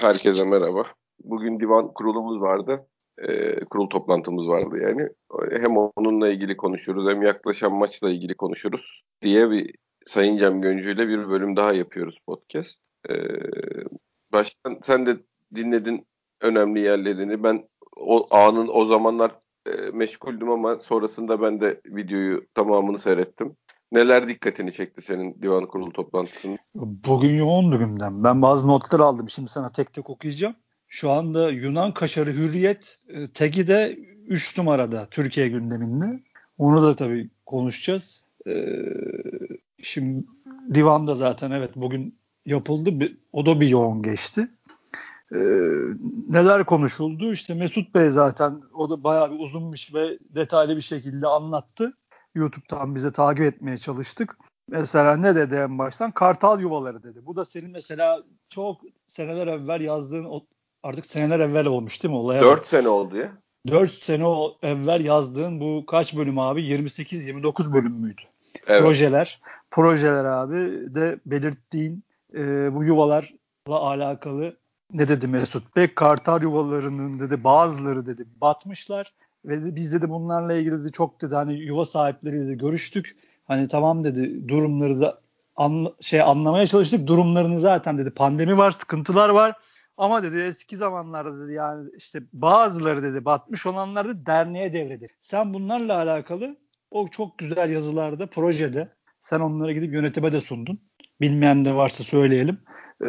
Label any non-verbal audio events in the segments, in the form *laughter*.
Herkese merhaba. Bugün divan kurulumuz vardı. Ee, kurul toplantımız vardı yani. Hem onunla ilgili konuşuruz hem yaklaşan maçla ilgili konuşuruz diye bir Sayın Cem Göncü ile bir bölüm daha yapıyoruz podcast. Ee, baştan sen de dinledin önemli yerlerini. Ben o anın o zamanlar e, meşguldüm ama sonrasında ben de videoyu tamamını seyrettim. Neler dikkatini çekti senin divan kurulu toplantısının? Bugün yoğun gündem. Ben bazı notlar aldım. Şimdi sana tek tek okuyacağım. Şu anda Yunan kaşarı Hürriyet e, tagi de 3 numarada Türkiye gündeminde. Onu da tabii konuşacağız. Ee, şimdi divanda zaten evet bugün yapıldı. O da bir yoğun geçti. Ee, neler konuşuldu? İşte Mesut Bey zaten o da bayağı bir uzunmuş ve detaylı bir şekilde anlattı. YouTube'dan bize takip etmeye çalıştık. Mesela ne dedi en baştan? Kartal yuvaları dedi. Bu da senin mesela çok seneler evvel yazdığın artık seneler evvel olmuş değil mi olaya? 4 sene oldu ya. 4 sene evvel yazdığın bu kaç bölüm abi? 28-29 bölüm müydü? Evet. Projeler. Projeler abi de belirttiğin e, bu yuvalarla alakalı ne dedi Mesut Bey? Kartal yuvalarının dedi bazıları dedi batmışlar ve biz dedi bunlarla ilgili de çok dedi hani yuva sahipleriyle de görüştük. Hani tamam dedi durumları da anla, şey anlamaya çalıştık. Durumlarını zaten dedi pandemi var, sıkıntılar var. Ama dedi eski zamanlarda dedi yani işte bazıları dedi batmış olanlar da derneğe devredi. Sen bunlarla alakalı o çok güzel yazılarda, projede sen onlara gidip yönetime de sundun. Bilmeyen de varsa söyleyelim. Ee,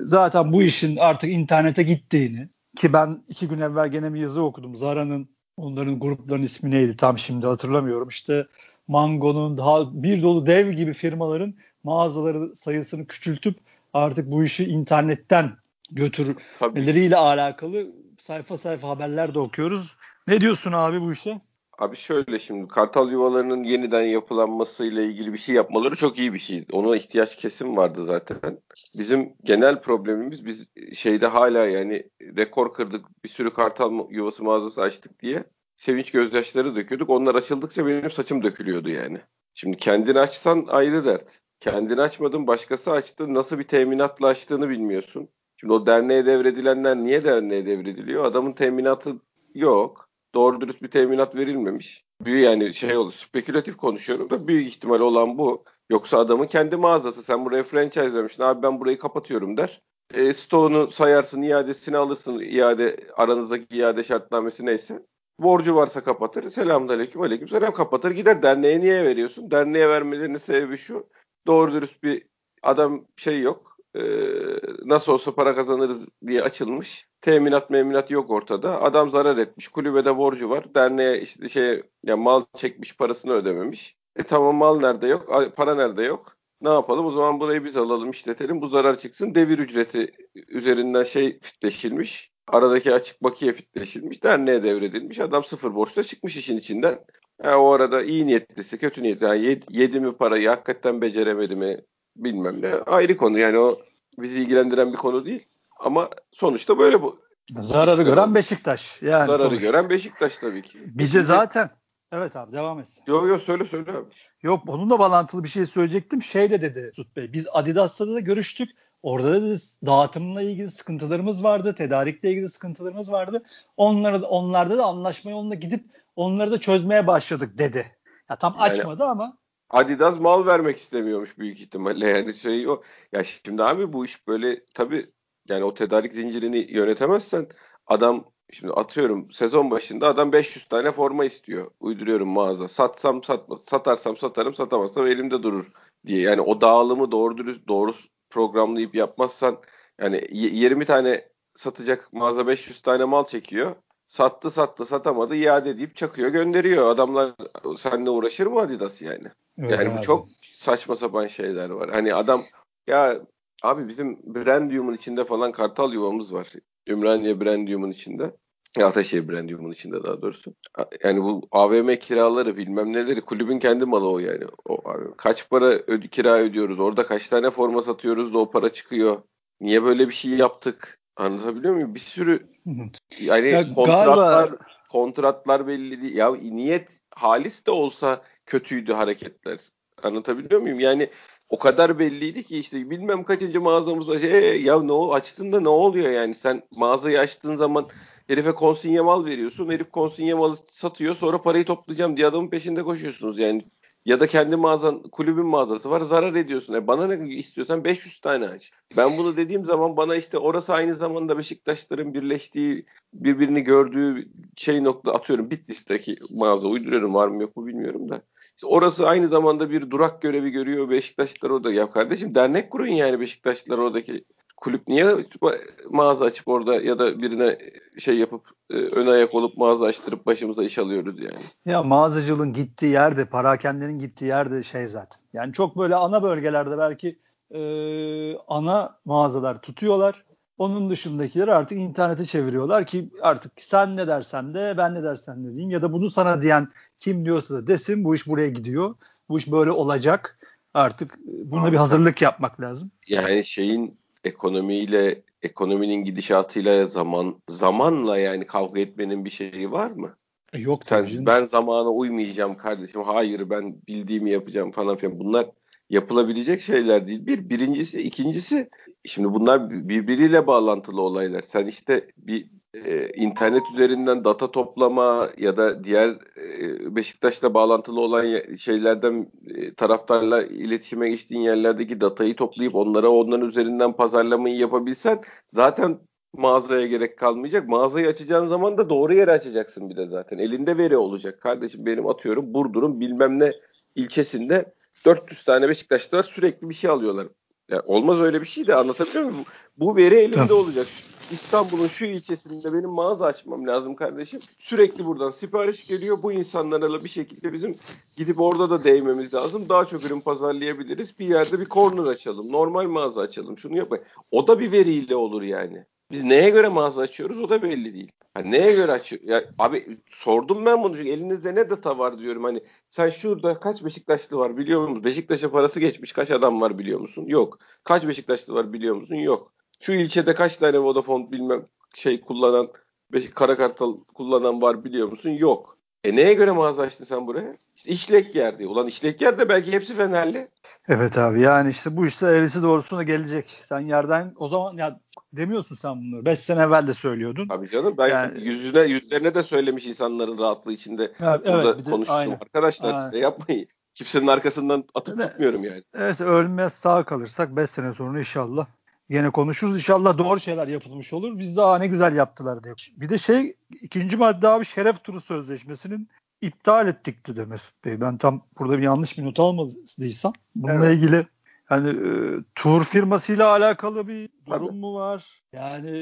zaten bu işin artık internete gittiğini, ki ben iki gün evvel gene bir yazı okudum. Zara'nın onların grupların ismi neydi tam şimdi hatırlamıyorum. İşte Mango'nun daha bir dolu dev gibi firmaların mağazaları sayısını küçültüp artık bu işi internetten götürmeleriyle alakalı sayfa sayfa haberler de okuyoruz. Ne diyorsun abi bu işe? Abi şöyle şimdi kartal yuvalarının yeniden yapılanması ile ilgili bir şey yapmaları çok iyi bir şey. Ona ihtiyaç kesin vardı zaten. Bizim genel problemimiz biz şeyde hala yani rekor kırdık bir sürü kartal yuvası mağazası açtık diye sevinç gözyaşları döküyorduk. Onlar açıldıkça benim saçım dökülüyordu yani. Şimdi kendini açsan ayrı dert. Kendini açmadın başkası açtı. Nasıl bir teminatla açtığını bilmiyorsun. Şimdi o derneğe devredilenler niye derneğe devrediliyor? Adamın teminatı yok doğru dürüst bir teminat verilmemiş. Büyük yani şey olur spekülatif konuşuyorum da büyük ihtimal olan bu. Yoksa adamın kendi mağazası sen buraya franchise vermişsin abi ben burayı kapatıyorum der. E, stoğunu sayarsın iadesini alırsın iade aranızdaki iade şartnamesi neyse. Borcu varsa kapatır. Selamun aleyküm aleyküm selam kapatır gider. Derneğe niye veriyorsun? Derneğe vermelerinin sebebi şu. Doğru dürüst bir adam şey yok e, nasıl olsa para kazanırız diye açılmış. Teminat meminat yok ortada. Adam zarar etmiş. Kulübede borcu var. Derneğe işte şey ya mal çekmiş parasını ödememiş. E tamam mal nerede yok? Para nerede yok? Ne yapalım? O zaman burayı biz alalım işletelim. Bu zarar çıksın. Devir ücreti üzerinden şey fitleşilmiş. Aradaki açık bakiye fitleşilmiş. Derneğe devredilmiş. Adam sıfır borçla çıkmış işin içinden. Ha, o arada iyi niyetlisi, kötü niyetli. Yani yedi, yedi mi parayı hakikaten beceremedi mi bilmem ne ayrı konu. Yani o bizi ilgilendiren bir konu değil. Ama sonuçta böyle bu. Zararı işte gören Beşiktaş. Yani zararı sonuçta. gören Beşiktaş tabii ki. Bir de zaten Evet abi devam et. Yok yok söyle söyle abi. Yok onunla bağlantılı bir şey söyleyecektim. Şey de dedi Sut Bey. Biz Adidas'ta da görüştük. Orada da dağıtımla ilgili sıkıntılarımız vardı. Tedarikle ilgili sıkıntılarımız vardı. Onları, onlarda da anlaşma yolunda gidip onları da çözmeye başladık dedi. Ya tam yani, açmadı ama Adidas mal vermek istemiyormuş büyük ihtimalle yani şey o. Ya şimdi abi bu iş böyle tabi yani o tedarik zincirini yönetemezsen adam şimdi atıyorum sezon başında adam 500 tane forma istiyor. Uyduruyorum mağaza. Satsam satma, satarsam satarım, satamazsam elimde durur diye. Yani o dağılımı doğru dürüst doğru programlayıp yapmazsan yani 20 tane satacak mağaza 500 tane mal çekiyor. Sattı sattı satamadı iade edip çakıyor gönderiyor. Adamlar seninle uğraşır mı Adidas yani? Evet, yani abi. bu çok saçma sapan şeyler var. Hani adam ya abi bizim Brandium'un içinde falan kartal yuvamız var. Ümraniye Brandium'un içinde. Ataşehir Brandium'un içinde daha doğrusu. Yani bu AVM kiraları bilmem neleri kulübün kendi malı o yani. O abi. Kaç para öd kira ödüyoruz? Orada kaç tane forma satıyoruz da o para çıkıyor? Niye böyle bir şey yaptık? Anlatabiliyor muyum? Bir sürü yani ya kontratlar galiba... kontratlar belli değil. Ya niyet halis de olsa kötüydü hareketler. Anlatabiliyor muyum? Yani o kadar belliydi ki işte bilmem kaçıncı mağazamız şey, ya ne o açtın da ne oluyor yani sen mağazayı açtığın zaman herife konsinye mal veriyorsun herif konsinye malı satıyor sonra parayı toplayacağım diye adamın peşinde koşuyorsunuz yani ya da kendi mağazan kulübün mağazası var zarar ediyorsun. E bana ne istiyorsan 500 tane aç. Ben bunu dediğim zaman bana işte orası aynı zamanda Beşiktaşların birleştiği birbirini gördüğü şey nokta atıyorum Bitlis'teki mağaza uyduruyorum var mı yok mu bilmiyorum da. İşte orası aynı zamanda bir durak görevi görüyor Beşiktaşlar orada. Ya kardeşim dernek kurun yani Beşiktaşlar oradaki kulüp niye mağaza açıp orada ya da birine şey yapıp e, ön ayak olup mağaza açtırıp başımıza iş alıyoruz yani. Ya mağazacılığın gittiği yerde, parakendenin gittiği yerde şey zaten. Yani çok böyle ana bölgelerde belki e, ana mağazalar tutuyorlar. Onun dışındakileri artık internete çeviriyorlar ki artık sen ne dersen de ben ne dersen de diyeyim ya da bunu sana diyen kim diyorsa da desin bu iş buraya gidiyor. Bu iş böyle olacak. Artık buna bir hazırlık yapmak lazım. Yani şeyin ekonomiyle ekonominin gidişatıyla zaman zamanla yani kavga etmenin bir şeyi var mı? E, yok Sen ben zamana uymayacağım kardeşim. Hayır ben bildiğimi yapacağım falan filan. Bunlar yapılabilecek şeyler değil. Bir birincisi, ikincisi şimdi bunlar birbiriyle bağlantılı olaylar. Sen işte bir e, internet üzerinden data toplama ya da diğer e, Beşiktaş'la bağlantılı olan şeylerden e, taraftarla iletişime geçtiğin yerlerdeki datayı toplayıp onlara onların üzerinden pazarlamayı yapabilsen zaten mağazaya gerek kalmayacak. Mağazayı açacağın zaman da doğru yere açacaksın bir de zaten. Elinde veri olacak. Kardeşim benim atıyorum Burdur'un bilmem ne ilçesinde 400 tane Beşiktaşlılar sürekli bir şey alıyorlar. Yani olmaz öyle bir şey de anlatabiliyor muyum? Bu veri elimde olacak. İstanbul'un şu ilçesinde benim mağaza açmam lazım kardeşim. Sürekli buradan sipariş geliyor. Bu insanlarla bir şekilde bizim gidip orada da değmemiz lazım. Daha çok ürün pazarlayabiliriz. Bir yerde bir corner açalım. Normal mağaza açalım. Şunu yapayım. O da bir veriyle olur yani. Biz neye göre mağaza açıyoruz o da belli değil. Hani neye göre açıyor? Ya abi sordum ben bunu çünkü elinizde ne data var diyorum. Hani sen şurada kaç Beşiktaşlı var biliyor musun? Beşiktaş'a parası geçmiş kaç adam var biliyor musun? Yok. Kaç Beşiktaşlı var biliyor musun? Yok. Şu ilçede kaç tane Vodafone bilmem şey kullanan Beşik Karakartal kullanan var biliyor musun? Yok. E neye göre mağaza açtın sen buraya? İşte işlek yer diye. Ulan işlek yer de belki hepsi Fenerli. Evet abi yani işte bu işte eğrisi doğrusuna gelecek. Sen yerden o zaman ya demiyorsun sen bunları. 5 sene evvel de söylüyordun. Tabii canım ben yani, yüzüne yüzlerine de söylemiş insanların rahatlığı içinde ya, burada evet, konuştum. Aynen. Arkadaşlar aynen. size yapmayın. Kimsenin arkasından atıp evet, tutmuyorum yani. Evet ölmez sağ kalırsak 5 sene sonra inşallah Yine konuşuruz. İnşallah doğru şeyler yapılmış olur. Biz daha ne güzel yaptılar diye. Bir de şey ikinci madde abi şeref turu sözleşmesinin iptal ettik dedi Mesut Bey. Ben tam burada bir yanlış bir not almadıysam. Bununla evet. ilgili yani e, tur firmasıyla alakalı bir durum Tabii. mu var? Yani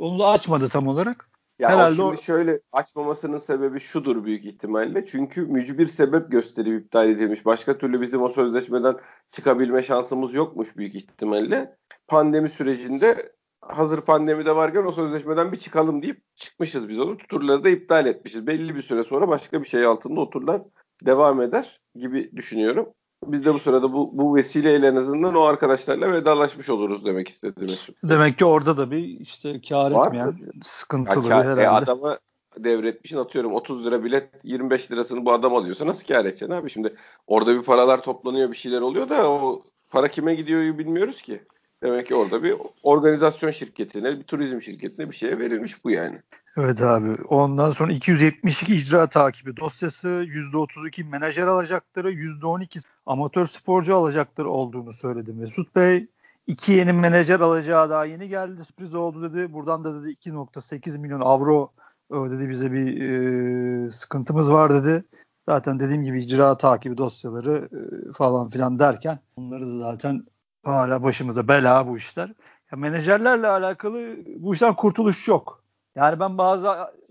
onu da açmadı tam olarak. Ya Herhalde şimdi o... şöyle açmamasının sebebi şudur büyük ihtimalle. Çünkü mücbir sebep gösterip iptal edilmiş. Başka türlü bizim o sözleşmeden çıkabilme şansımız yokmuş büyük ihtimalle. Pandemi sürecinde hazır pandemi de varken o sözleşmeden bir çıkalım deyip çıkmışız biz onu. Turları da iptal etmişiz. Belli bir süre sonra başka bir şey altında o turlar devam eder gibi düşünüyorum. Biz de bu sırada bu, bu vesileyle en azından o arkadaşlarla vedalaşmış oluruz demek istedi Mesut. Demek ki orada da bir işte kar Var etmeyen tabii. sıkıntılı ya, kar, herhalde. E, adama devretmişsin atıyorum 30 lira bilet 25 lirasını bu adam alıyorsa nasıl kar edeceksin abi? Şimdi orada bir paralar toplanıyor bir şeyler oluyor da o para kime gidiyor bilmiyoruz ki. Demek ki orada bir organizasyon şirketine, bir turizm şirketine bir şeye verilmiş bu yani. Evet abi. Ondan sonra 272 icra takibi dosyası, %32 menajer alacakları, %12 amatör sporcu alacakları olduğunu söyledi Mesut Bey. İki yeni menajer alacağı daha yeni geldi. Sürpriz oldu dedi. Buradan da dedi 2.8 milyon avro dedi bize bir e, sıkıntımız var dedi. Zaten dediğim gibi icra takibi dosyaları e, falan filan derken onları da zaten hala başımıza bela bu işler. Ya menajerlerle alakalı bu işten kurtuluş yok. Yani ben bazı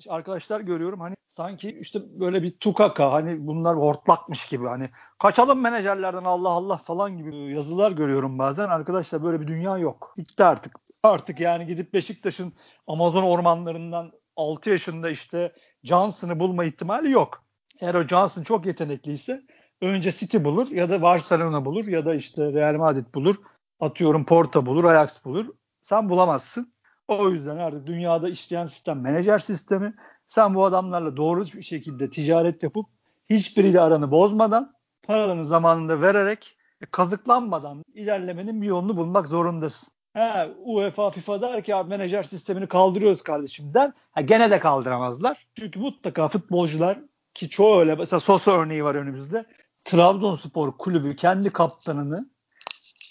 arkadaşlar görüyorum hani sanki işte böyle bir tukaka hani bunlar hortlakmış gibi hani kaçalım menajerlerden Allah Allah falan gibi yazılar görüyorum bazen. Arkadaşlar böyle bir dünya yok. Bitti artık. Artık yani gidip Beşiktaş'ın Amazon ormanlarından 6 yaşında işte Johnson'ı bulma ihtimali yok. Eğer o Johnson çok yetenekliyse önce City bulur ya da Barcelona bulur ya da işte Real Madrid bulur. Atıyorum Porto bulur, Ajax bulur. Sen bulamazsın. O yüzden artık dünyada işleyen sistem menajer sistemi. Sen bu adamlarla doğru bir şekilde ticaret yapıp hiçbiriyle aranı bozmadan paralarını zamanında vererek e, kazıklanmadan ilerlemenin bir yolunu bulmak zorundasın. Ha, UEFA FIFA der ki abi menajer sistemini kaldırıyoruz kardeşim der. Ha, gene de kaldıramazlar. Çünkü mutlaka futbolcular ki çoğu öyle mesela Sosa örneği var önümüzde. Trabzonspor kulübü kendi kaptanını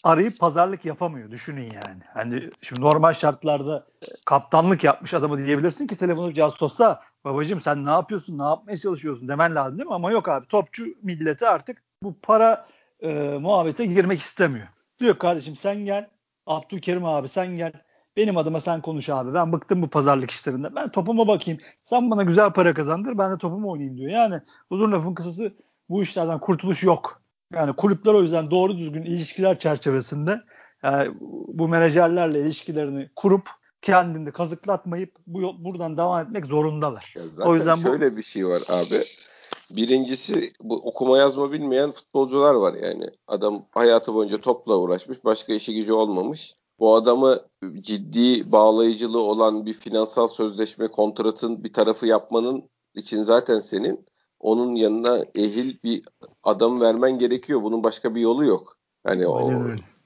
arayıp pazarlık yapamıyor. Düşünün yani. Hani şimdi normal şartlarda e, kaptanlık yapmış adamı diyebilirsin ki telefonu cihaz Sosa babacım sen ne yapıyorsun ne yapmaya çalışıyorsun demen lazım değil mi? Ama yok abi topçu milleti artık bu para e, muhabbete girmek istemiyor. Diyor kardeşim sen gel Abdülkerim abi sen gel. Benim adıma sen konuş abi. Ben bıktım bu pazarlık işlerinden. Ben topuma bakayım. Sen bana güzel para kazandır. Ben de topumu oynayayım diyor. Yani uzun lafın kısası bu işlerden kurtuluş yok. Yani kulüpler o yüzden doğru düzgün ilişkiler çerçevesinde yani bu menajerlerle ilişkilerini kurup kendini kazıklatmayıp bu buradan devam etmek zorundalar. Ya zaten o yüzden şöyle bu... bir şey var abi. Birincisi bu okuma yazma bilmeyen futbolcular var yani. Adam hayatı boyunca topla uğraşmış. Başka işi gücü olmamış. Bu adamı ciddi bağlayıcılığı olan bir finansal sözleşme kontratın bir tarafı yapmanın için zaten senin onun yanına ehil bir adam vermen gerekiyor. Bunun başka bir yolu yok. Hani o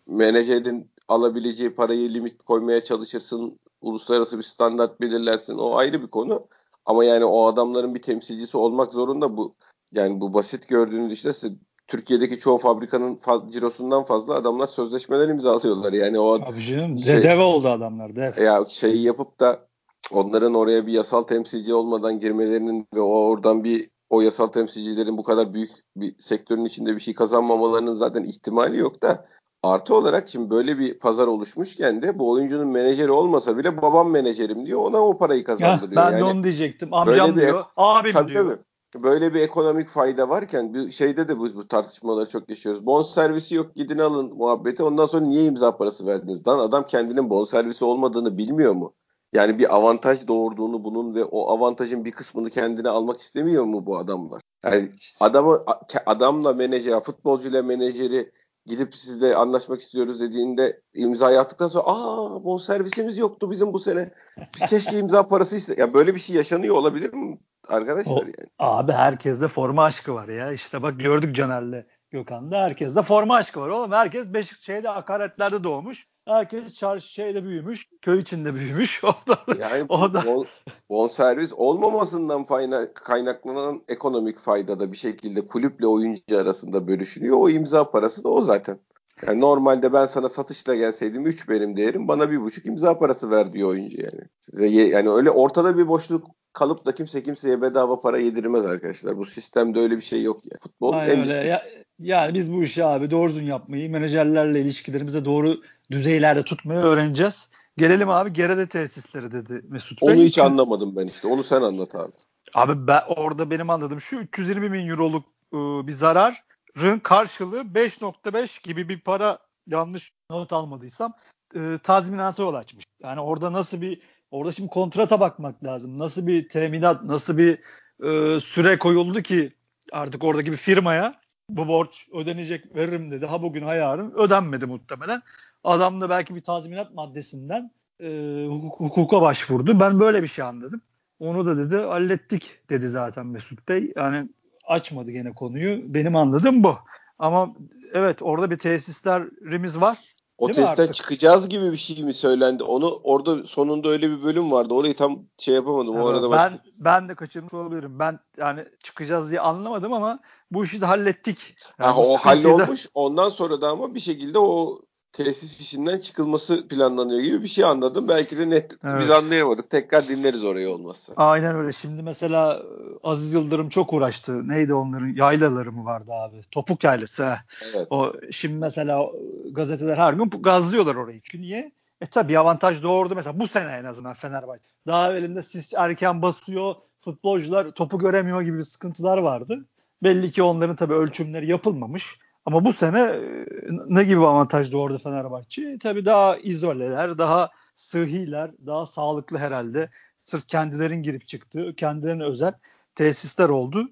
menajerin alabileceği parayı limit koymaya çalışırsın. Uluslararası bir standart belirlersin. O ayrı bir konu. Ama yani o adamların bir temsilcisi olmak zorunda bu. Yani bu basit gördüğünüz işte Türkiye'deki çoğu fabrikanın fa- cirosundan fazla adamlar sözleşmeler imzalıyorlar. Yani o Abi canım şey, dev oldu adamlar dev. Ya şeyi yapıp da onların oraya bir yasal temsilci olmadan girmelerinin ve oradan bir o yasal temsilcilerin bu kadar büyük bir sektörün içinde bir şey kazanmamalarının zaten ihtimali yok da Artı olarak şimdi böyle bir pazar oluşmuşken de bu oyuncunun menajeri olmasa bile babam menajerim diyor. Ona o parayı kazandırıyor. Ya, ben yani de onu diyecektim. Amcam diyor, ek- abim tabii, diyor. Tabii. Böyle bir ekonomik fayda varken bir şeyde de biz bu tartışmaları çok yaşıyoruz. Bon servisi yok gidin alın muhabbeti. Ondan sonra niye imza parası verdiniz? Lan adam kendinin bon servisi olmadığını bilmiyor mu? Yani bir avantaj doğurduğunu bunun ve o avantajın bir kısmını kendine almak istemiyor mu bu adamlar? Yani adamı adamla menajer, futbolcuyla menajeri gidip sizle anlaşmak istiyoruz dediğinde imzayı attıktan sonra aa bon servisimiz yoktu bizim bu sene. Biz keşke imza parası iste. Ya böyle bir şey yaşanıyor olabilir mi arkadaşlar o, yani? Abi herkeste forma aşkı var ya. İşte bak gördük Caner'le Gökhan'da herkeste forma aşkı var oğlum. Herkes Beşik şeyde akaretlerde doğmuş. Herkes çarşı şeyde büyümüş. Köy içinde büyümüş. *laughs* O da, yani o da... Bon, bon servis olmamasından fayna, kaynaklanan ekonomik fayda da bir şekilde kulüple oyuncu arasında bölüşülüyor. O imza parası da o zaten. Yani normalde ben sana satışla gelseydim 3 benim değerim bana bir buçuk imza parası ver diyor oyuncu yani. Size ye, yani öyle ortada bir boşluk kalıp da kimse kimseye bedava para yedirmez arkadaşlar. Bu sistemde öyle bir şey yok ya. Futbol Aynen öyle. Ya, yani biz bu işi abi doğru düzgün yapmayı, menajerlerle ilişkilerimizi doğru düzeylerde tutmayı öğreneceğiz. Gelelim abi Gerede tesisleri dedi Mesut Bey. Onu hiç anlamadım ben işte. Onu sen anlat abi. Abi ben, orada benim anladığım şu 320 bin euroluk ıı, bir zararın karşılığı 5.5 gibi bir para yanlış not almadıysam ıı, tazminata yol açmış. Yani orada nasıl bir orada şimdi kontrata bakmak lazım. Nasıl bir teminat, nasıl bir ıı, süre koyuldu ki artık oradaki bir firmaya bu borç ödenecek veririm dedi. Ha bugün ha yarın ödenmedi muhtemelen. Adam da belki bir tazminat maddesinden e, hukuka başvurdu. Ben böyle bir şey anladım. Onu da dedi hallettik dedi zaten Mesut Bey. Yani açmadı gene konuyu. Benim anladığım bu. Ama evet orada bir tesislerimiz var. O Değil testten çıkacağız gibi bir şey mi söylendi? Onu orada sonunda öyle bir bölüm vardı. Orayı tam şey yapamadım. Evet, o arada ben başka... ben de kaçırmış olabilirim. Ben yani çıkacağız diye anlamadım ama bu işi de hallettik. Yani ha, o hallolmuş. Ondan sonra da ama bir şekilde o tesis işinden çıkılması planlanıyor gibi bir şey anladım. Belki de net evet. biz anlayamadık. Tekrar dinleriz orayı olmazsa. Aynen öyle. Şimdi mesela e, Aziz Yıldırım çok uğraştı. Neydi onların yaylaları mı vardı abi? Topuk yaylası. Evet. O şimdi mesela gazeteler her gün gazlıyorlar orayı. Çünkü niye? E tabii avantaj doğurdu mesela bu sene en azından Fenerbahçe. Daha elinde sis erken basıyor, futbolcular topu göremiyor gibi sıkıntılar vardı. Belli ki onların tabii ölçümleri yapılmamış. Ama bu sene e, ne gibi avantaj doğurdu Fenerbahçe? Tabii daha izoleler, daha sıhhiler, daha sağlıklı herhalde. Sırf kendilerin girip çıktığı, kendilerine özel tesisler oldu.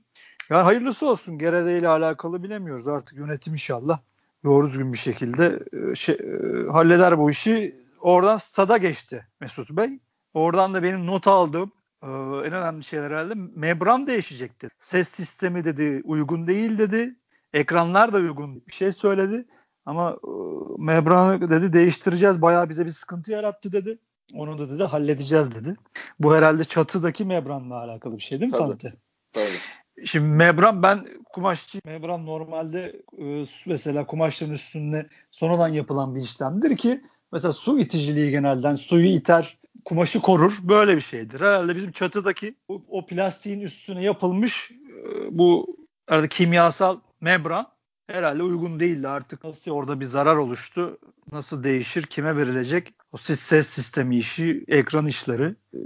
Yani hayırlısı olsun. Gerede ile alakalı bilemiyoruz. Artık yönetim inşallah doğru düzgün bir şekilde e, şey, e, halleder bu işi. Oradan stada geçti Mesut Bey. Oradan da benim not aldığım en önemli şeyler herhalde membran değişecekti. Ses sistemi dedi uygun değil dedi. Ekranlar da uygun bir şey söyledi. Ama e, Membran'ı dedi değiştireceğiz. Bayağı bize bir sıkıntı yarattı dedi. Onu da dedi halledeceğiz dedi. Bu herhalde çatıdaki Membran'la alakalı bir şey değil mi Tabii. Fante? Tabii. Şimdi membran ben kumaşçı membran normalde e, mesela kumaşların üstünde sonradan yapılan bir işlemdir ki mesela su iticiliği genelden suyu iter kumaşı korur böyle bir şeydir. Herhalde bizim çatıdaki o, o plastiğin üstüne yapılmış e, bu arada kimyasal membran herhalde uygun değildi artık. Nasıl orada bir zarar oluştu? Nasıl değişir? Kime verilecek? O ses, sistemi işi, ekran işleri. Ee,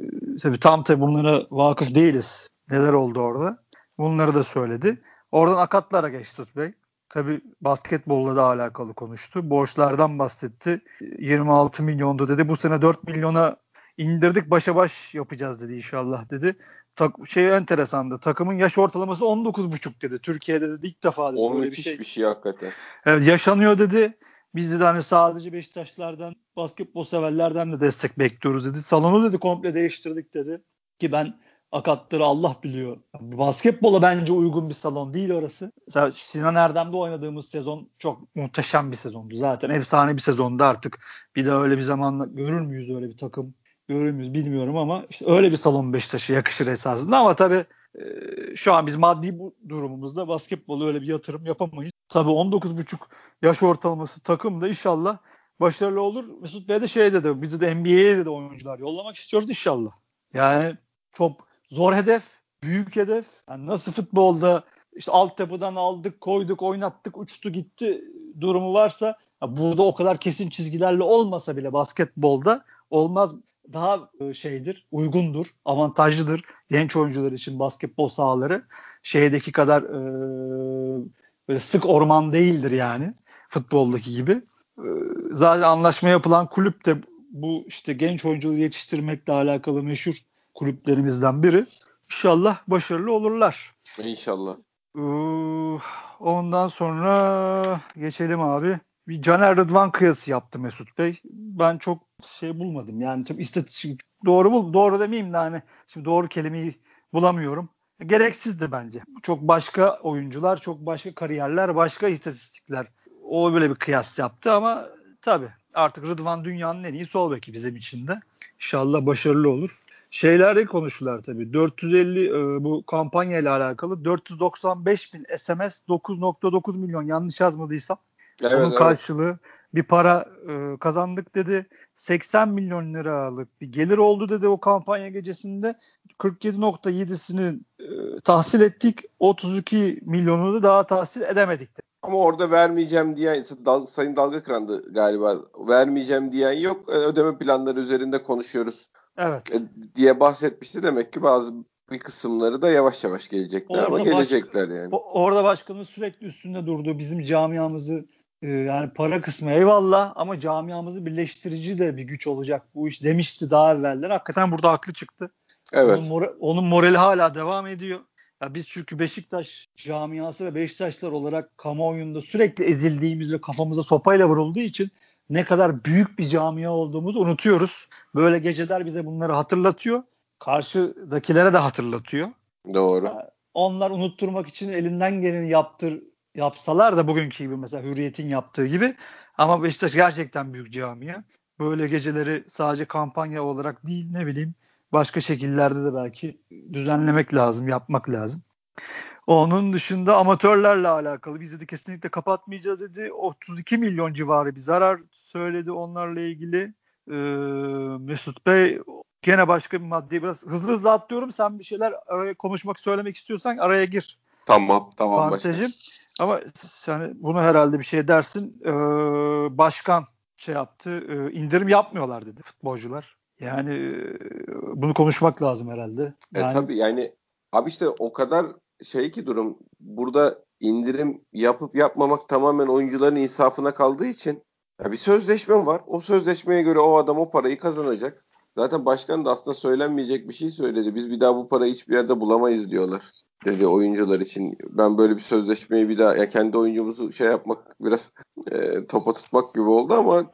tabii tam tabii bunlara vakıf değiliz. Neler oldu orada? Bunları da söyledi. Oradan akatlara geçti Bey. Tabii basketbolla da alakalı konuştu. Borçlardan bahsetti. 26 milyondu dedi. Bu sene 4 milyona indirdik başa baş yapacağız dedi inşallah dedi. Tak, şey enteresandı. Takımın yaş ortalaması 19,5 dedi. Türkiye'de dedi ilk defa dedi. O böyle müthiş bir şey. bir şey hakikaten. Evet, yaşanıyor dedi. Biz de hani sadece Beşiktaşlardan, basketbol severlerden de destek bekliyoruz dedi. Salonu dedi komple değiştirdik dedi. Ki ben akatları Allah biliyor. Basketbola bence uygun bir salon değil orası. Mesela Sinan Erdem'de oynadığımız sezon çok muhteşem bir sezondu. Zaten efsane bir sezondu artık. Bir de öyle bir zamanla görür müyüz öyle bir takım? Görür müyüz bilmiyorum ama işte öyle bir salon Beşiktaş'a yakışır esasında ama tabii e, şu an biz maddi bu durumumuzda basketbolu öyle bir yatırım yapamayız. Tabii 19,5 yaş ortalaması takım da inşallah başarılı olur. Mesut Bey de şey dedi, bizi de NBA'ye de oyuncular yollamak istiyoruz inşallah. Yani çok zor hedef, büyük hedef. Yani nasıl futbolda işte altyapıdan aldık, koyduk, oynattık, uçtu gitti durumu varsa burada o kadar kesin çizgilerle olmasa bile basketbolda olmaz daha e, şeydir, uygundur, avantajlıdır genç oyuncular için basketbol sahaları. Şeydeki kadar e, böyle sık orman değildir yani futboldaki gibi. E, zaten anlaşma yapılan kulüp de bu işte genç oyuncuları yetiştirmekle alakalı meşhur kulüplerimizden biri. İnşallah başarılı olurlar. İnşallah. Ee, ondan sonra geçelim abi. Bir Caner Rıdvan kıyası yaptı Mesut Bey. Ben çok şey bulmadım. Yani çok istatistik doğru bul doğru demeyeyim de hani şimdi doğru kelimeyi bulamıyorum. Gereksizdi bence. Çok başka oyuncular, çok başka kariyerler, başka istatistikler. O böyle bir kıyas yaptı ama tabii artık Rıdvan dünyanın en iyi sol beki bizim için de. İnşallah başarılı olur. Şeylerde konuştular tabii. 450 e, bu kampanya ile alakalı 495 bin SMS 9.9 milyon yanlış yazmadıysam. Evet, Onun evet. karşılığı bir para e, kazandık dedi. 80 milyon liralık bir gelir oldu dedi o kampanya gecesinde. 47.7'sini e, tahsil ettik. 32 milyonunu daha tahsil edemedik dedi. Ama orada vermeyeceğim diyen dal, Sayın Dalga Kıran'dı galiba. Vermeyeceğim diyen yok. E, Ödeme planları üzerinde konuşuyoruz Evet. e, diye bahsetmişti. Demek ki bazı bir kısımları da yavaş yavaş gelecekler Orada ama baş- gelecekler yani. O- Orada başkanın sürekli üstünde durduğu bizim camiamızı e, yani para kısmı eyvallah ama camiamızı birleştirici de bir güç olacak bu iş demişti daha evveller. Hakikaten burada haklı çıktı. Evet. Onun, mora- onun morali hala devam ediyor. Ya biz çünkü Beşiktaş camiası ve Beşiktaşlar olarak kamuoyunda sürekli ezildiğimiz ve kafamıza sopayla vurulduğu için ne kadar büyük bir camia olduğumuzu unutuyoruz. Böyle geceler bize bunları hatırlatıyor. Karşıdakilere de hatırlatıyor. Doğru. Onlar unutturmak için elinden geleni yaptır yapsalar da bugünkü gibi mesela Hürriyet'in yaptığı gibi ama Beşiktaş gerçekten büyük camia. Böyle geceleri sadece kampanya olarak değil ne bileyim başka şekillerde de belki düzenlemek lazım, yapmak lazım. Onun dışında amatörlerle alakalı biz dedi kesinlikle kapatmayacağız dedi. 32 milyon civarı bir zarar söyledi onlarla ilgili. Ee, Mesut Bey gene başka bir maddeyi biraz hızlı hızlı atlıyorum. Sen bir şeyler araya konuşmak söylemek istiyorsan araya gir. Tamam. Tamam. Fantezim. Ama sen bunu herhalde bir şey dersin. Ee, başkan şey yaptı. e, indirim yapmıyorlar dedi futbolcular. Yani e, bunu konuşmak lazım herhalde. E Yani, tabii yani abi işte o kadar şey ki durum burada indirim yapıp yapmamak tamamen oyuncuların insafına kaldığı için ya bir sözleşme var. O sözleşmeye göre o adam o parayı kazanacak. Zaten başkan da aslında söylenmeyecek bir şey söyledi. Biz bir daha bu parayı hiçbir yerde bulamayız diyorlar. Dedi oyuncular için. Ben böyle bir sözleşmeyi bir daha ya kendi oyuncumuzu şey yapmak biraz e, topa tutmak gibi oldu ama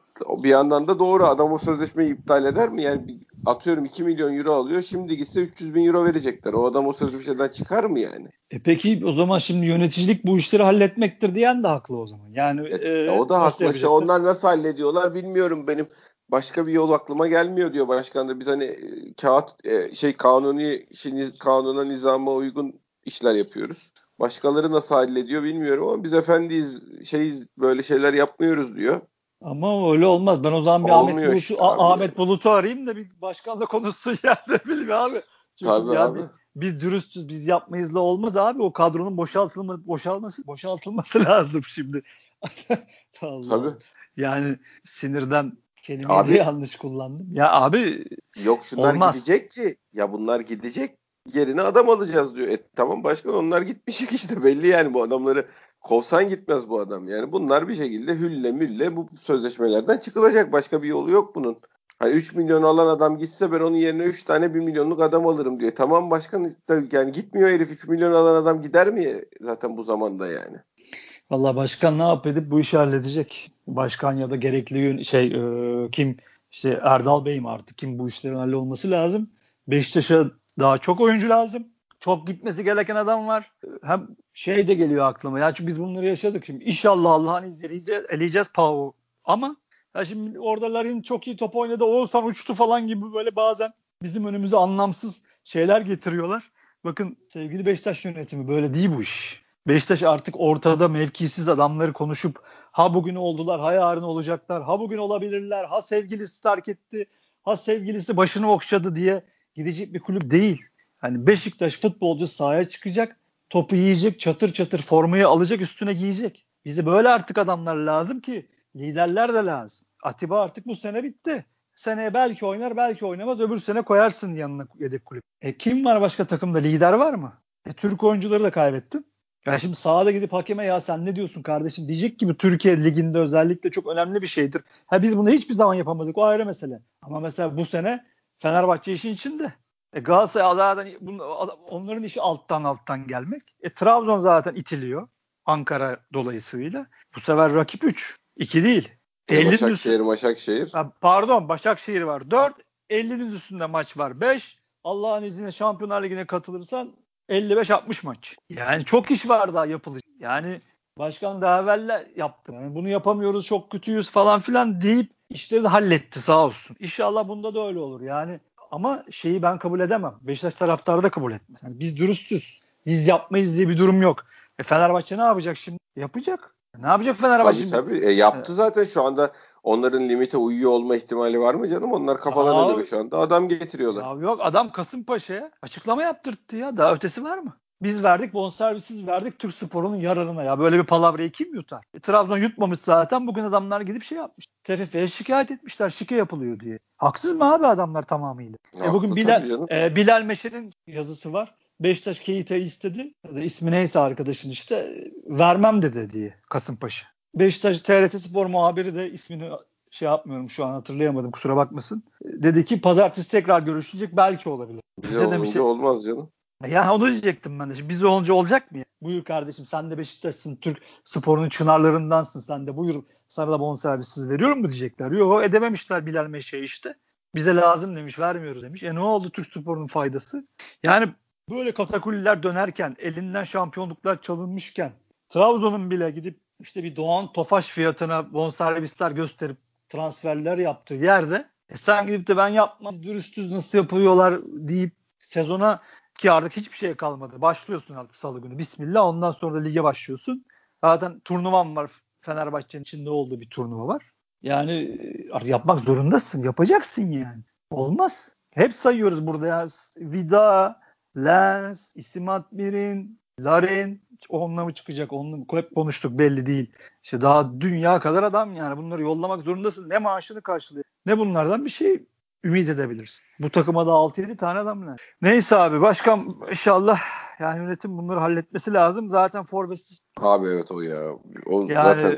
bir yandan da doğru adam o sözleşmeyi iptal eder mi? Yani atıyorum 2 milyon euro alıyor. Şimdi gitse 300 bin euro verecekler. O adam o sözleşmeden çıkar mı yani? E peki o zaman şimdi yöneticilik bu işleri halletmektir diyen de haklı o zaman. Yani e, e, o da haklı. İşte onlar nasıl hallediyorlar bilmiyorum. Benim başka bir yol aklıma gelmiyor diyor başkan da. Biz hani e, kağıt e, şey kanuni şey, kanuna nizama uygun işler yapıyoruz. Başkaları nasıl hallediyor bilmiyorum ama biz efendiyiz şeyiz böyle şeyler yapmıyoruz diyor. Ama öyle olmaz. Ben o zaman bir Ahmet Bulut'u işte Ahmet Bulut'u arayayım da bir başkanla konuşsun *laughs* yani ne bileyim abi. Çünkü Tabii ya abi. Biz, biz dürüstüz biz yapmayızla olmaz abi. O kadronun boşaltılma, boşalması boşaltılması *laughs* lazım şimdi. *laughs* Allah. Tabii. Yani sinirden kelimeyi abi, yanlış kullandım. Ya abi yok şunlar olmaz. gidecek ki ya bunlar gidecek yerine adam alacağız diyor. E tamam başkan onlar gitmişik işte *laughs* belli yani bu adamları kovsan gitmez bu adam. Yani bunlar bir şekilde hülle mülle bu sözleşmelerden çıkılacak. Başka bir yolu yok bunun. Hani 3 milyon alan adam gitse ben onun yerine 3 tane 1 milyonluk adam alırım diyor. Tamam başkan yani gitmiyor herif 3 milyon alan adam gider mi zaten bu zamanda yani? Valla başkan ne yap edip bu işi halledecek. Başkan ya da gerekli şey e, kim işte Erdal Bey mi artık kim bu işlerin hallolması lazım. Beşiktaş'a daha çok oyuncu lazım. Çok gitmesi gereken adam var. Hem şey de geliyor aklıma. Ya çünkü biz bunları yaşadık şimdi. İnşallah Allah'ın izniyle eleyeceğiz Pau. Ama ya şimdi orada Larin çok iyi top oynadı. Oğuzhan uçtu falan gibi böyle bazen bizim önümüze anlamsız şeyler getiriyorlar. Bakın sevgili Beşiktaş yönetimi böyle değil bu iş. Beşiktaş artık ortada mevkisiz adamları konuşup ha bugün oldular ha yarın olacaklar ha bugün olabilirler ha sevgilisi terk etti ha sevgilisi başını okşadı diye gidecek bir kulüp değil. Hani Beşiktaş futbolcu sahaya çıkacak, topu yiyecek, çatır çatır formayı alacak, üstüne giyecek. Bizi böyle artık adamlar lazım ki liderler de lazım. Atiba artık bu sene bitti. Seneye belki oynar, belki oynamaz. Öbür sene koyarsın yanına yedek kulüp. E kim var başka takımda? Lider var mı? E, Türk oyuncuları da kaybettin. Ya şimdi sahada gidip hakeme ya sen ne diyorsun kardeşim diyecek gibi Türkiye liginde özellikle çok önemli bir şeydir. Ha biz bunu hiçbir zaman yapamadık o ayrı mesele. Ama mesela bu sene Fenerbahçe işin içinde. E Galatasaray zaten onların işi alttan alttan gelmek. E Trabzon zaten itiliyor Ankara dolayısıyla. Bu sefer rakip 3. 2 değil. E, Başakşehir, Başakşehir. pardon Başakşehir var. 4. 50'nin üstünde maç var. 5. Allah'ın izniyle Şampiyonlar Ligi'ne katılırsan 55-60 maç. Yani çok iş var daha yapılacak. Yani başkan daha evvel yaptı. Yani bunu yapamıyoruz çok kötüyüz falan filan deyip işleri de halletti sağ olsun. İnşallah bunda da öyle olur. Yani ama şeyi ben kabul edemem. Beşiktaş taraftarı da kabul etmez. Yani biz dürüstüz. Biz yapmayız diye bir durum yok. E Fenerbahçe ne yapacak şimdi? Yapacak. Ne yapacak Fenerbahçe? Tabii tabii. E, yaptı zaten şu anda onların limite uyuyor olma ihtimali var mı canım? Onlar kafalarına göre şu anda adam getiriyorlar. Ya yok adam Kasımpaşa'ya açıklama yaptırttı ya. Daha ötesi var mı? Biz verdik bonservisiz verdik Türk sporunun yararına ya. Böyle bir palavrayı kim yutar? E, Trabzon yutmamış zaten. Bugün adamlar gidip şey yapmış. TFF'ye şikayet etmişler. Şike yapılıyor diye. Haksız mı abi adamlar tamamıyla? e bugün Bilal, e, Bilal Meşer'in yazısı var. Beşiktaş Keita'yı istedi. İsmi neyse arkadaşın işte vermem dedi diye Kasımpaşa. Beşiktaş TRT Spor muhabiri de ismini şey yapmıyorum şu an hatırlayamadım kusura bakmasın. Dedi ki pazartesi tekrar görüşecek belki olabilir. Bize de bir şey olmaz canım. Ya onu diyecektim ben de. Şimdi biz olunca olacak mı? Buyur kardeşim sen de Beşiktaş'sın. Türk sporunun çınarlarındansın sen de. Buyur sana da bonservisiz veriyorum mu diyecekler. Yok edememişler Bilal Meşe işte. Bize lazım demiş vermiyoruz demiş. E ne oldu Türk sporunun faydası? Yani böyle katakulliler dönerken elinden şampiyonluklar çalınmışken Trabzon'un bile gidip işte bir Doğan Tofaş fiyatına bonservisler gösterip transferler yaptığı yerde e sen gidip de ben yapmam dürüstüz nasıl yapıyorlar deyip sezona ki artık hiçbir şey kalmadı. Başlıyorsun artık salı günü. Bismillah. Ondan sonra da lige başlıyorsun. Zaten turnuvam var. Fenerbahçe'nin içinde olduğu bir turnuva var. Yani e, artık yapmak zorundasın. Yapacaksın yani. Olmaz. Hep sayıyoruz burada ya. Vida, Lens, İsimat Mirin, Larin onunla mı çıkacak? Onunla mı? Hep konuştuk belli değil. İşte daha dünya kadar adam yani bunları yollamak zorundasın. Ne maaşını karşılıyor. Ne bunlardan bir şey ümit edebilirsin. Bu takıma da 6-7 tane adam ne? Neyse abi başkan inşallah yani yönetim bunları halletmesi lazım. Zaten forvetsiz. Abi evet o ya. O yani zaten...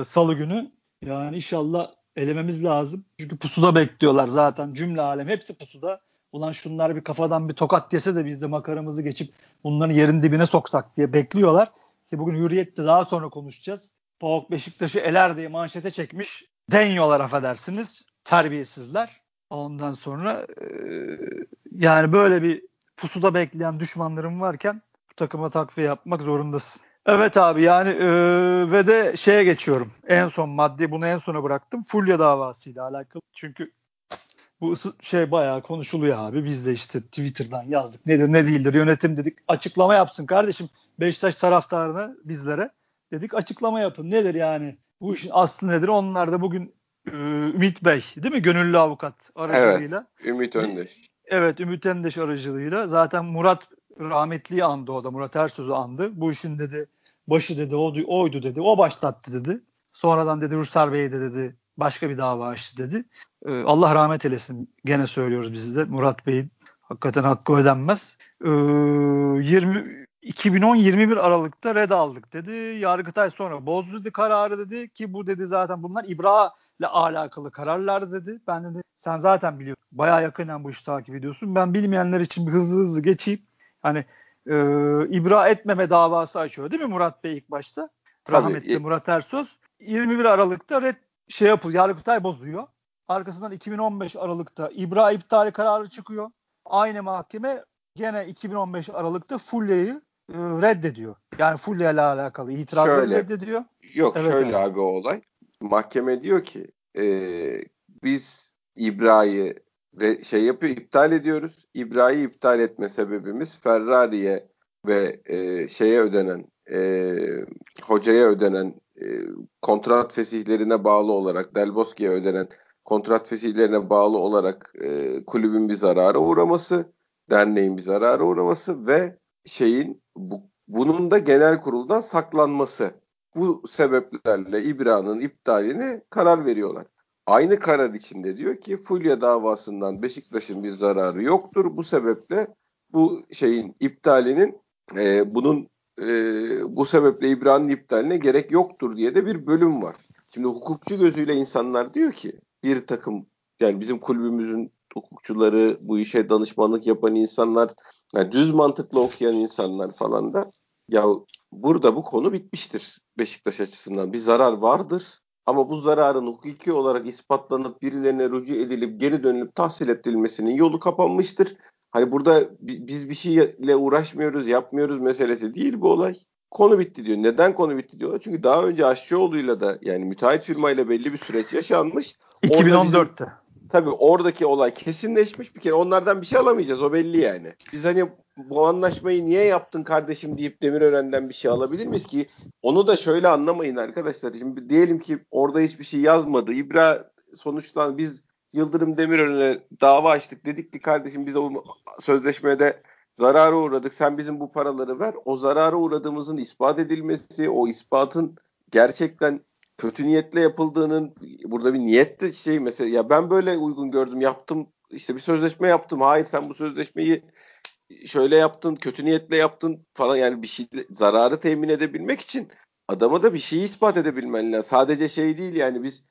e, salı günü yani inşallah elememiz lazım. Çünkü pusuda bekliyorlar zaten cümle alem hepsi pusuda. Ulan şunlar bir kafadan bir tokat yese de biz de makaramızı geçip bunların yerin dibine soksak diye bekliyorlar. Ki bugün Hürriyet'te daha sonra konuşacağız. Pauk Beşiktaş'ı eler diye manşete çekmiş. Deniyorlar affedersiniz. Terbiyesizler. Ondan sonra e, yani böyle bir pusuda bekleyen düşmanlarım varken bu takıma takviye yapmak zorundasın. Evet abi yani e, ve de şeye geçiyorum. En son madde bunu en sona bıraktım. Fulya davasıyla alakalı. Çünkü bu şey bayağı konuşuluyor abi. Biz de işte Twitter'dan yazdık. Nedir ne değildir yönetim dedik. Açıklama yapsın kardeşim. Beşiktaş taraftarına bizlere dedik açıklama yapın. Nedir yani? Bu işin aslı nedir? Onlar da bugün Ümit Bey değil mi? Gönüllü avukat aracılığıyla. Evet. Ümit Öndeş. Evet Ümit Öndeş aracılığıyla. Zaten Murat rahmetliyi andı o da. Murat Ersöz'ü andı. Bu işin dedi başı dedi oydu, oydu dedi. O başlattı dedi. Sonradan dedi Ruslar Bey de dedi başka bir dava açtı dedi. Ee, Allah rahmet eylesin. Gene söylüyoruz biz de. Murat Bey'in hakikaten hakkı ödenmez. Ee, 20 2010-21 Aralık'ta red aldık dedi. Yargıtay sonra bozdu dedi kararı dedi ki bu dedi zaten bunlar İbra ile alakalı kararlar dedi. Ben dedi sen zaten biliyorsun. Bayağı yakından bu işi takip ediyorsun. Ben bilmeyenler için bir hızlı hızlı geçeyim. Hani e, ibra etmeme davası açıyor değil mi Murat Bey ilk başta? Tabii. Rahmetli Murat Ersöz. 21 Aralık'ta red şey yapılıyor. Yargıtay bozuyor. Arkasından 2015 Aralık'ta ibra iptali kararı çıkıyor. Aynı mahkeme gene 2015 Aralık'ta Fulya'yı e, reddediyor. Yani Fulya ile alakalı itirazları şöyle, reddediyor. Yok evet, şöyle abi. abi o olay. Mahkeme diyor ki e, biz İbra'yı şey yapıyor iptal ediyoruz. İbra'yı iptal etme sebebimiz Ferrari'ye ve e, şeye ödenen e, hocaya ödenen e, kontrat fesihlerine bağlı olarak Del Bosque'ye ödenen kontrat fesihlerine bağlı olarak e, kulübün bir zarara uğraması, derneğin bir zarara uğraması ve şeyin bu, bunun da genel kuruldan saklanması. Bu sebeplerle İbra'nın iptalini karar veriyorlar. Aynı karar içinde diyor ki Fulya davasından Beşiktaş'ın bir zararı yoktur. Bu sebeple bu şeyin iptalinin e, bunun e, bu sebeple İbra'nın iptaline gerek yoktur diye de bir bölüm var. Şimdi hukukçu gözüyle insanlar diyor ki bir takım yani bizim kulübümüzün hukukçuları, bu işe danışmanlık yapan insanlar, yani düz mantıklı okuyan insanlar falan da ya burada bu konu bitmiştir Beşiktaş açısından. Bir zarar vardır ama bu zararın hukuki olarak ispatlanıp birilerine rücu edilip geri dönülüp tahsil edilmesinin yolu kapanmıştır. Hani burada biz bir şeyle uğraşmıyoruz, yapmıyoruz meselesi değil bu olay. Konu bitti diyor. Neden konu bitti diyorlar? Çünkü daha önce Aşçıoğlu'yla da yani müteahhit firmayla belli bir süreç yaşanmış. 2014'te. Tabii oradaki olay kesinleşmiş bir kere. Onlardan bir şey alamayacağız. O belli yani. Biz hani bu anlaşmayı niye yaptın kardeşim deyip Demirören'den bir şey alabilir miyiz ki? Onu da şöyle anlamayın arkadaşlar. Şimdi diyelim ki orada hiçbir şey yazmadı. İbra sonuçtan biz Yıldırım Demirören'e dava açtık. Dedik ki kardeşim biz o sözleşmede zarara uğradık. Sen bizim bu paraları ver. O zarara uğradığımızın ispat edilmesi, o ispatın gerçekten kötü niyetle yapıldığının burada bir niyet de şey mesela ya ben böyle uygun gördüm yaptım işte bir sözleşme yaptım. Hayır sen bu sözleşmeyi şöyle yaptın, kötü niyetle yaptın falan yani bir şey zararı temin edebilmek için adama da bir şeyi ispat edebilmen lazım. Sadece şey değil yani biz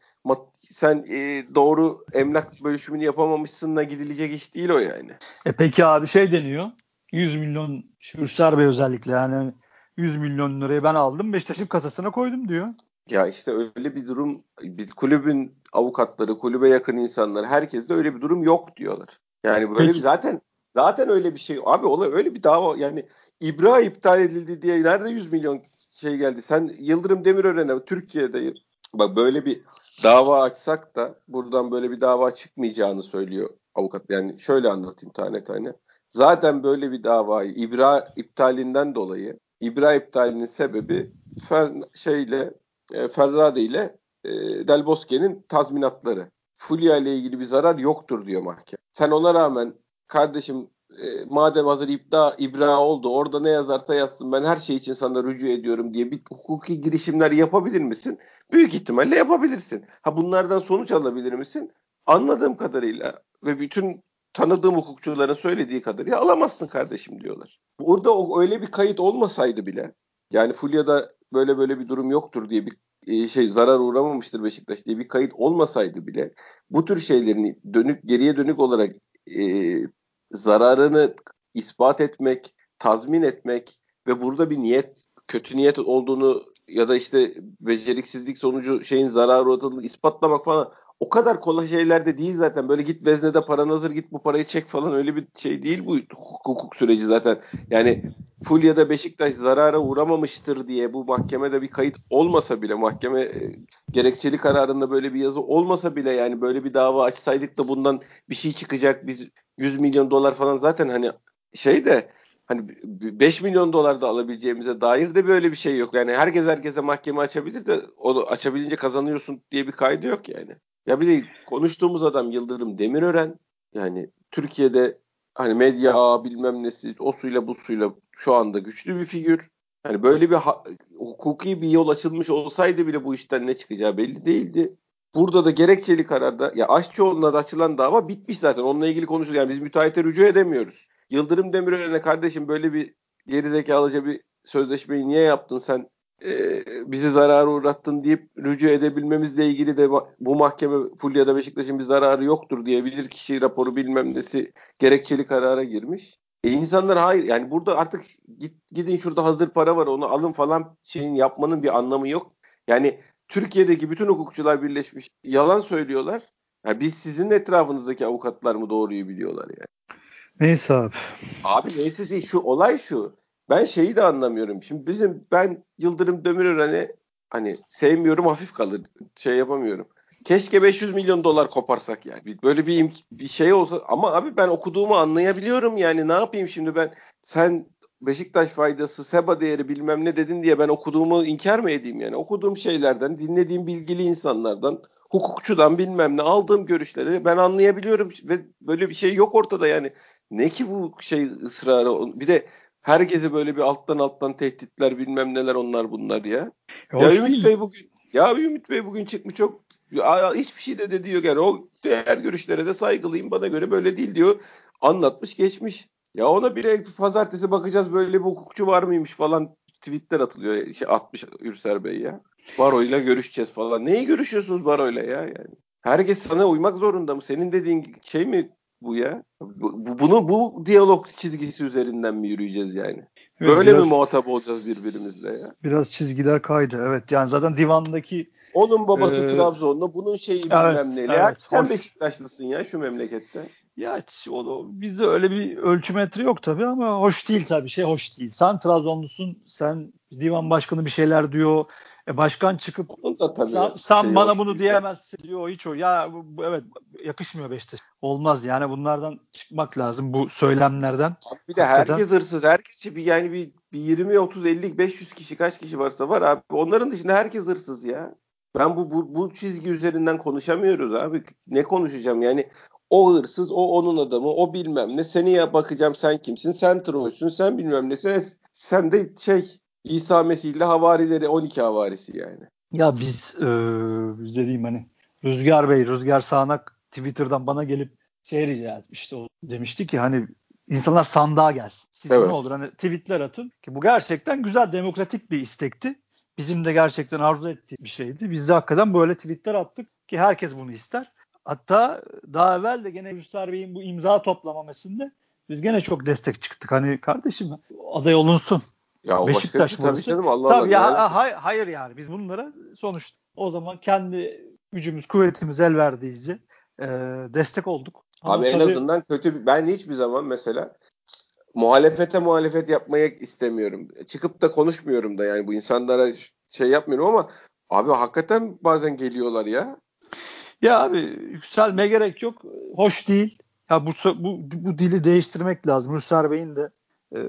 sen e, doğru emlak bölüşümünü yapamamışsınla gidilecek iş değil o yani. E peki abi şey deniyor. 100 milyon Ürsar Bey özellikle yani 100 milyon lirayı ben aldım Beşiktaş'ın kasasına koydum diyor. Ya işte öyle bir durum biz kulübün avukatları, kulübe yakın insanlar herkes de öyle bir durum yok diyorlar. Yani böyle Peki. bir zaten zaten öyle bir şey abi olay öyle bir dava yani İbra iptal edildi diye nerede 100 milyon şey geldi. Sen Yıldırım Demirören'e Türkiye'de bak böyle bir dava açsak da buradan böyle bir dava çıkmayacağını söylüyor avukat. Yani şöyle anlatayım tane tane. Zaten böyle bir davayı İbra iptalinden dolayı İbra iptalinin sebebi fer, şeyle e, Ferrari ile e, Del Bosque'nin tazminatları. Fulya ile ilgili bir zarar yoktur diyor mahkeme. Sen ona rağmen kardeşim e, madem hazır ibda, ibra oldu orada ne yazarsa yazsın ben her şey için sana rücu ediyorum diye bir hukuki girişimler yapabilir misin? Büyük ihtimalle yapabilirsin. Ha bunlardan sonuç alabilir misin? Anladığım kadarıyla ve bütün tanıdığım hukukçuların söylediği kadarıyla alamazsın kardeşim diyorlar. Orada o, öyle bir kayıt olmasaydı bile yani Fulya'da böyle böyle bir durum yoktur diye bir e, şey zarar uğramamıştır Beşiktaş diye bir kayıt olmasaydı bile bu tür şeylerin dönük geriye dönük olarak e, zararını ispat etmek, tazmin etmek ve burada bir niyet, kötü niyet olduğunu ya da işte beceriksizlik sonucu şeyin zararı uğradığını ispatlamak falan o kadar kolay şeyler de değil zaten. Böyle git veznede paran hazır git bu parayı çek falan öyle bir şey değil bu hukuk süreci zaten. Yani Fulya'da Beşiktaş zarara uğramamıştır diye bu mahkemede bir kayıt olmasa bile mahkeme e, gerekçeli kararında böyle bir yazı olmasa bile yani böyle bir dava açsaydık da bundan bir şey çıkacak biz 100 milyon dolar falan zaten hani şey de hani 5 milyon dolar da alabileceğimize dair de böyle bir şey yok. Yani herkes herkese mahkeme açabilir de onu açabilince kazanıyorsun diye bir kaydı yok yani. Ya bir de konuştuğumuz adam Yıldırım Demirören yani Türkiye'de hani medya ağı bilmem nesi o suyla bu suyla şu anda güçlü bir figür. Hani böyle bir ha- hukuki bir yol açılmış olsaydı bile bu işten ne çıkacağı belli değildi. Burada da gerekçeli kararda ya Aşçıoğlu'na da açılan dava bitmiş zaten. Onunla ilgili konuşuyoruz. Yani biz müteahhite rücu edemiyoruz. Yıldırım Demirören'e kardeşim böyle bir gerizekalıca bir sözleşmeyi niye yaptın sen e, bizi zarara uğrattın deyip rücu edebilmemizle ilgili de bu mahkeme Fulya'da Beşiktaş'ın bir zararı yoktur diye bilir kişi raporu bilmem nesi gerekçeli karara girmiş. E insanlar hayır yani burada artık git, gidin şurada hazır para var onu alın falan şeyin yapmanın bir anlamı yok. Yani Türkiye'deki bütün hukukçular birleşmiş yalan söylüyorlar. Yani biz sizin etrafınızdaki avukatlar mı doğruyu biliyorlar yani. Neyse abi. Abi neyse değil şu olay şu. Ben şeyi de anlamıyorum. Şimdi bizim ben Yıldırım Demirören'i hani sevmiyorum hafif kalır. Şey yapamıyorum. Keşke 500 milyon dolar koparsak yani. Böyle bir, bir şey olsa ama abi ben okuduğumu anlayabiliyorum yani ne yapayım şimdi ben sen Beşiktaş faydası, Seba değeri bilmem ne dedin diye ben okuduğumu inkar mı edeyim yani? Okuduğum şeylerden, dinlediğim bilgili insanlardan, hukukçudan bilmem ne aldığım görüşleri ben anlayabiliyorum ve böyle bir şey yok ortada yani. Ne ki bu şey ısrarı? Bir de herkese böyle bir alttan alttan tehditler bilmem neler onlar bunlar ya. Ya, ya Ümit değil. Bey bugün ya Ümit Bey bugün çıkmış çok hiçbir şey de, diyor yani o değer görüşlere de saygılıyım bana göre böyle değil diyor. Anlatmış geçmiş. Ya ona bir pazartesi bakacağız böyle bir hukukçu var mıymış falan tweetler atılıyor. Şey atmış Ürsel Bey ya. Baro'yla görüşeceğiz falan. Neyi görüşüyorsunuz Baro'yla ya yani? Herkes sana uymak zorunda mı? Senin dediğin şey mi bu ya? Bu, bunu bu diyalog çizgisi üzerinden mi yürüyeceğiz yani? Evet, Böyle biraz, mi muhatap olacağız birbirimizle ya? Biraz çizgiler kaydı. Evet yani zaten divandaki onun babası e, Trabzonlu, bunun şeyi bilmem evet, neyle. Evet, sen hoş. Beşiktaşlısın ya şu memlekette. Ya o, bizde öyle bir ölçümetre yok tabii ama hoş değil tabii şey hoş değil. Sen Trabzonlusun, sen divan başkanı bir şeyler diyor. E başkan çıkıp da tabii sen, sen şey bana bunu diyemezsin diyor hiç o. Ya bu, evet yakışmıyor Beşiktaş. Olmaz yani bunlardan çıkmak lazım bu söylemlerden. Bir de Hakikaten. herkes hırsız. Herkes bir yani bir, bir 20 30 50 500 kişi kaç kişi varsa var abi. Onların dışında herkes hırsız ya. Ben bu, bu bu çizgi üzerinden konuşamıyoruz abi. Ne konuşacağım? Yani o hırsız, o onun adamı, o bilmem ne. Seni ya bakacağım sen kimsin? Sen trollsün, sen bilmem ne. Sen, sen de şey İsa Mesih ile havarileri 12 havarisi yani. Ya biz e, biz dediğim hani Rüzgar Bey, Rüzgar Sağnak Twitter'dan bana gelip şey rica etmişti. O demişti ki hani insanlar sandığa gelsin. Siz evet. ne olur hani tweetler atın ki bu gerçekten güzel demokratik bir istekti. Bizim de gerçekten arzu ettiği bir şeydi. Biz de hakikaten böyle tweetler attık ki herkes bunu ister. Hatta daha evvel de gene Rüstar Bey'in bu imza toplamamasında biz gene çok destek çıktık. Hani kardeşim aday olunsun. Ya o Beşiktaş başka tabii canım Allah tabii Allah. Ya, yani. hay, hayır yani biz bunlara sonuçta o zaman kendi gücümüz kuvvetimiz el verdiğince e, destek olduk. Ama Abi tabii, en azından kötü ben hiçbir zaman mesela muhalefete muhalefet yapmaya istemiyorum. Çıkıp da konuşmuyorum da yani bu insanlara şey yapmıyorum ama abi hakikaten bazen geliyorlar ya. Ya abi yükselmeye gerek yok. Hoş değil. Ya bu bu bu dili değiştirmek lazım. Mürsel Bey'in de e,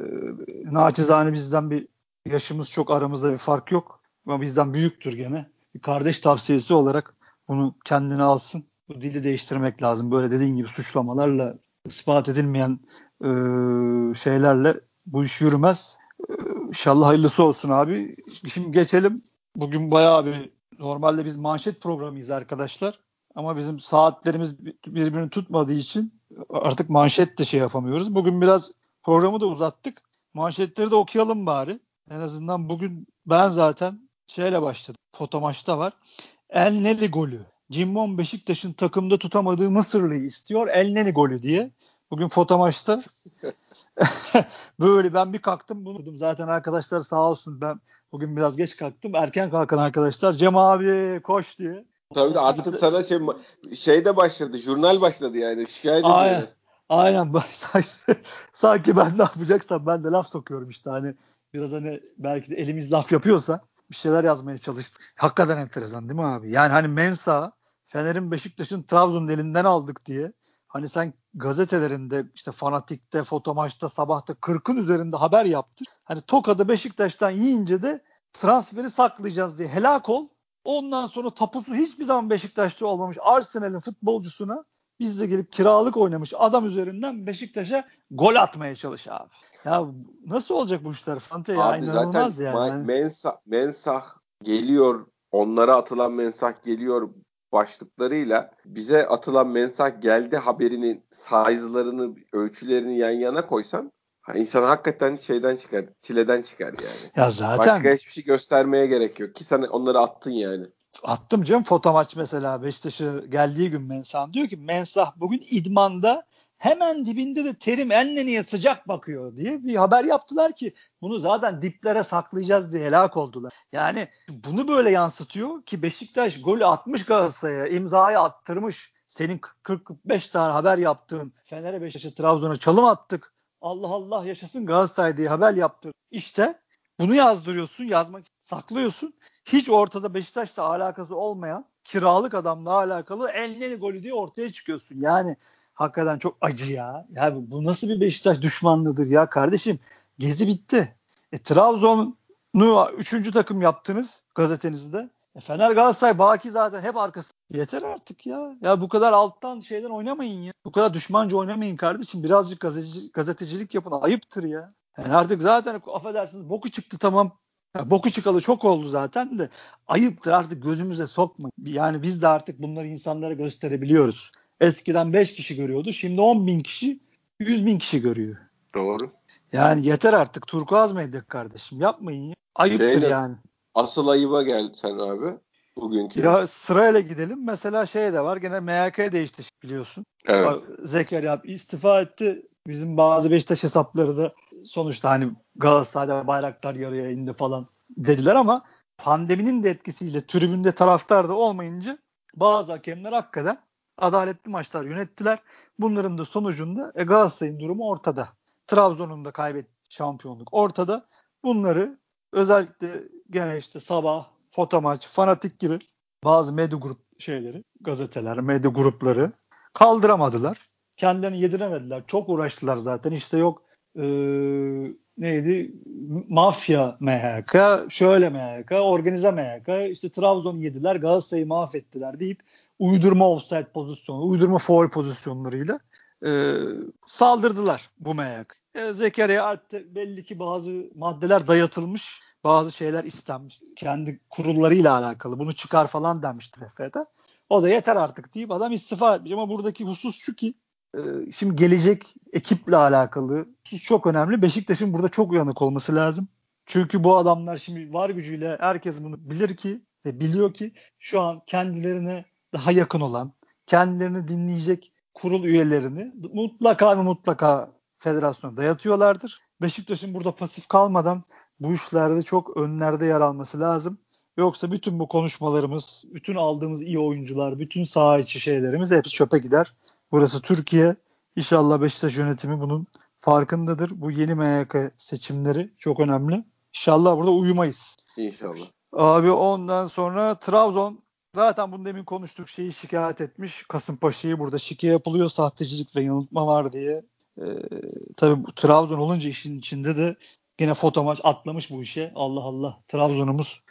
naçizane bizden bir yaşımız çok aramızda bir fark yok. Ama bizden büyüktür gene. Bir kardeş tavsiyesi olarak bunu kendine alsın. Bu dili değiştirmek lazım. Böyle dediğin gibi suçlamalarla ispat edilmeyen e, şeylerle bu iş yürümez. E, inşallah hayırlısı olsun abi. Şimdi geçelim. Bugün bayağı bir normalde biz manşet programıyız arkadaşlar. Ama bizim saatlerimiz birbirini tutmadığı için artık manşet de şey yapamıyoruz. Bugün biraz programı da uzattık. Manşetleri de okuyalım bari. En azından bugün ben zaten şeyle başladım. Foto maçta var. El Neli golü. Cimbom Beşiktaş'ın takımda tutamadığı Mısırlı'yı istiyor. El Neli golü diye. Bugün foto maçta *laughs* böyle ben bir kalktım bunu zaten arkadaşlar sağ olsun ben bugün biraz geç kalktım. Erken kalkan arkadaşlar Cem abi koş diye Tabii de artık sana şey şey de başladı. Jurnal başladı yani. Şikayet Aynen. ediyor. Aynen. *laughs* Sanki, sanki ben ne yapacaksam ben de laf sokuyorum işte. Hani biraz hani belki de elimiz laf yapıyorsa bir şeyler yazmaya çalıştık. Hakikaten enteresan değil mi abi? Yani hani Mensa Fener'in Beşiktaş'ın Trabzon'un elinden aldık diye hani sen gazetelerinde işte Fanatik'te, Fotomaç'ta, Sabah'ta 40'ın üzerinde haber yaptır. Hani Toka'da Beşiktaş'tan yiyince de transferi saklayacağız diye helak ol. Ondan sonra tapusu hiçbir zaman Beşiktaş'ta olmamış Arsenal'in futbolcusuna biz de gelip kiralık oynamış adam üzerinden Beşiktaş'a gol atmaya çalış abi. Ya nasıl olacak bu işler Fante ya Abi inanılmaz zaten yani. Ma- mensah, mensah geliyor onlara atılan mensah geliyor başlıklarıyla bize atılan mensah geldi haberinin size'larını, ölçülerini yan yana koysan insan hakikaten şeyden çıkar, çileden çıkar yani. Ya zaten Başka hiçbir şey göstermeye gerek yok ki sen onları attın yani. Attım canım foto maç mesela Beşiktaş'a geldiği gün Mensah diyor ki Mensah bugün idmanda hemen dibinde de Terim Enleni'ye sıcak bakıyor diye bir haber yaptılar ki bunu zaten diplere saklayacağız diye helak oldular. Yani bunu böyle yansıtıyor ki Beşiktaş golü atmış Galatasaray'a imzayı attırmış. Senin 40-45 tane haber yaptığın Fener'e Beşiktaş'a Trabzon'a çalım attık. Allah Allah yaşasın Galatasaray diye haber yaptır. İşte bunu yazdırıyorsun, yazmak saklıyorsun. Hiç ortada Beşiktaş'la alakası olmayan kiralık adamla alakalı Elneni golü diye ortaya çıkıyorsun. Yani hakikaten çok acı ya. Ya bu nasıl bir Beşiktaş düşmanlığıdır ya kardeşim. Gezi bitti. E, Trabzon'u üçüncü takım yaptınız gazetenizde. E, Fener Galatasaray Baki zaten hep arkası. Yeter artık ya. Ya bu kadar alttan şeyden oynamayın ya. Bu kadar düşmanca oynamayın kardeşim. Birazcık gazeteci, gazetecilik yapın. Ayıptır ya. Yani artık zaten affedersiniz boku çıktı tamam. Ya boku çıkalı çok oldu zaten de ayıptır artık gözümüze sokma. Yani biz de artık bunları insanlara gösterebiliyoruz. Eskiden 5 kişi görüyordu. Şimdi 10 bin kişi 100 bin kişi görüyor. Doğru. Yani yeter artık turkuaz medya kardeşim yapmayın ya. Ayıptır Şeyle, yani. Asıl ayıba gel sen abi. Bugünkü. Ya sırayla gidelim. Mesela şey de var. Gene MHK değişti biliyorsun. Evet. Zekeriya istifa etti. Bizim bazı Beşiktaş hesapları da sonuçta hani Galatasaray'da bayraklar yarıya indi falan dediler ama pandeminin de etkisiyle tribünde taraftar da olmayınca bazı hakemler hakikaten adaletli maçlar yönettiler. Bunların da sonucunda e, Galatasaray'ın durumu ortada. Trabzon'un da kaybetti şampiyonluk ortada. Bunları özellikle gene işte sabah, foto fanatik gibi bazı medya grup şeyleri, gazeteler, medya grupları kaldıramadılar. Kendilerini yediremediler. Çok uğraştılar zaten. İşte yok e, neydi? Mafya MHK, şöyle MHK, organize MHK, işte Trabzon'u yediler, Galatasaray'ı mahvettiler deyip uydurma offside pozisyonu, uydurma foul pozisyonlarıyla e, saldırdılar bu MHK. E, Zekeriya Alp'te belli ki bazı maddeler dayatılmış, bazı şeyler istenmiş. Kendi kurullarıyla alakalı. Bunu çıkar falan demişti TFF'de. O da yeter artık deyip adam istifa etmiş. Ama buradaki husus şu ki şimdi gelecek ekiple alakalı çok önemli. Beşiktaş'ın burada çok uyanık olması lazım. Çünkü bu adamlar şimdi var gücüyle herkes bunu bilir ki ve biliyor ki şu an kendilerine daha yakın olan, kendilerini dinleyecek kurul üyelerini mutlaka ve mutlaka federasyona dayatıyorlardır. Beşiktaş'ın burada pasif kalmadan bu işlerde çok önlerde yer alması lazım. Yoksa bütün bu konuşmalarımız, bütün aldığımız iyi oyuncular, bütün saha içi şeylerimiz hepsi çöpe gider. Burası Türkiye. İnşallah Beşiktaş yönetimi bunun farkındadır. Bu yeni MYK seçimleri çok önemli. İnşallah burada uyumayız. İnşallah. Abi ondan sonra Trabzon zaten bunu demin konuştuk şeyi şikayet etmiş. Kasımpaşa'yı burada şike yapılıyor sahtecilik ve yanıltma var diye. Ee, tabii Trabzon olunca işin içinde de Yine foto maç atlamış bu işe. Allah Allah. Trabzon'umuz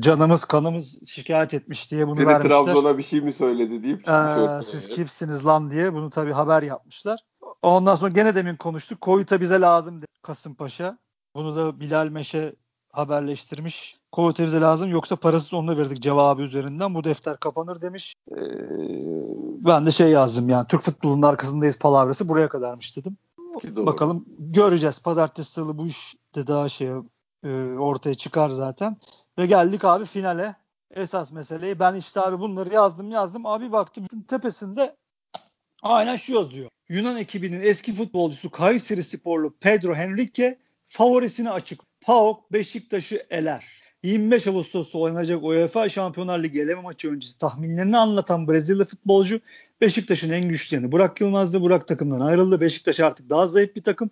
canımız kanımız şikayet etmiş diye bunu Biri vermişler. Trabzon'a bir şey mi söyledi deyip ee, siz kimsiniz lan diye bunu tabii haber yapmışlar. Ondan sonra gene demin konuştuk. Koyuta bize lazım dedi Kasımpaşa. Bunu da Bilal Meşe haberleştirmiş. Koyuta bize lazım yoksa parasız onunla verdik cevabı üzerinden. Bu defter kapanır demiş. Ee, ben de şey yazdım yani Türk futbolunun arkasındayız palavrası buraya kadarmış dedim. Bakalım göreceğiz. Pazartesi salı bu iş de daha şey e, ortaya çıkar zaten. Ve geldik abi finale. Esas meseleyi ben işte abi bunları yazdım yazdım. Abi baktım tepesinde aynen şu yazıyor. Yunan ekibinin eski futbolcusu Kayseri sporlu Pedro Henrique favorisini açık. PAOK Beşiktaş'ı eler. 25 Ağustos'ta oynanacak UEFA Şampiyonlar Ligi eleme maçı öncesi tahminlerini anlatan Brezilya futbolcu Beşiktaş'ın en güçlü yanı Burak Yılmaz'dı. Burak takımdan ayrıldı. Beşiktaş artık daha zayıf bir takım.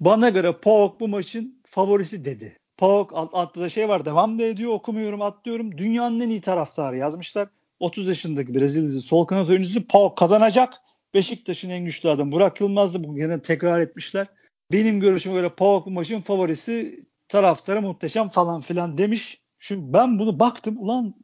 Bana göre PAOK bu maçın favorisi dedi. PAOK alt, altta da şey var devam da ediyor okumuyorum atlıyorum. Dünyanın en iyi taraftarı yazmışlar. 30 yaşındaki Brezilyalı sol kanat oyuncusu PAOK kazanacak. Beşiktaş'ın en güçlü adamı Burak Yılmaz'dı. Bugün yine tekrar etmişler. Benim görüşüme göre PAOK bu maçın favorisi taraftarı muhteşem falan filan demiş. Şimdi ben bunu baktım ulan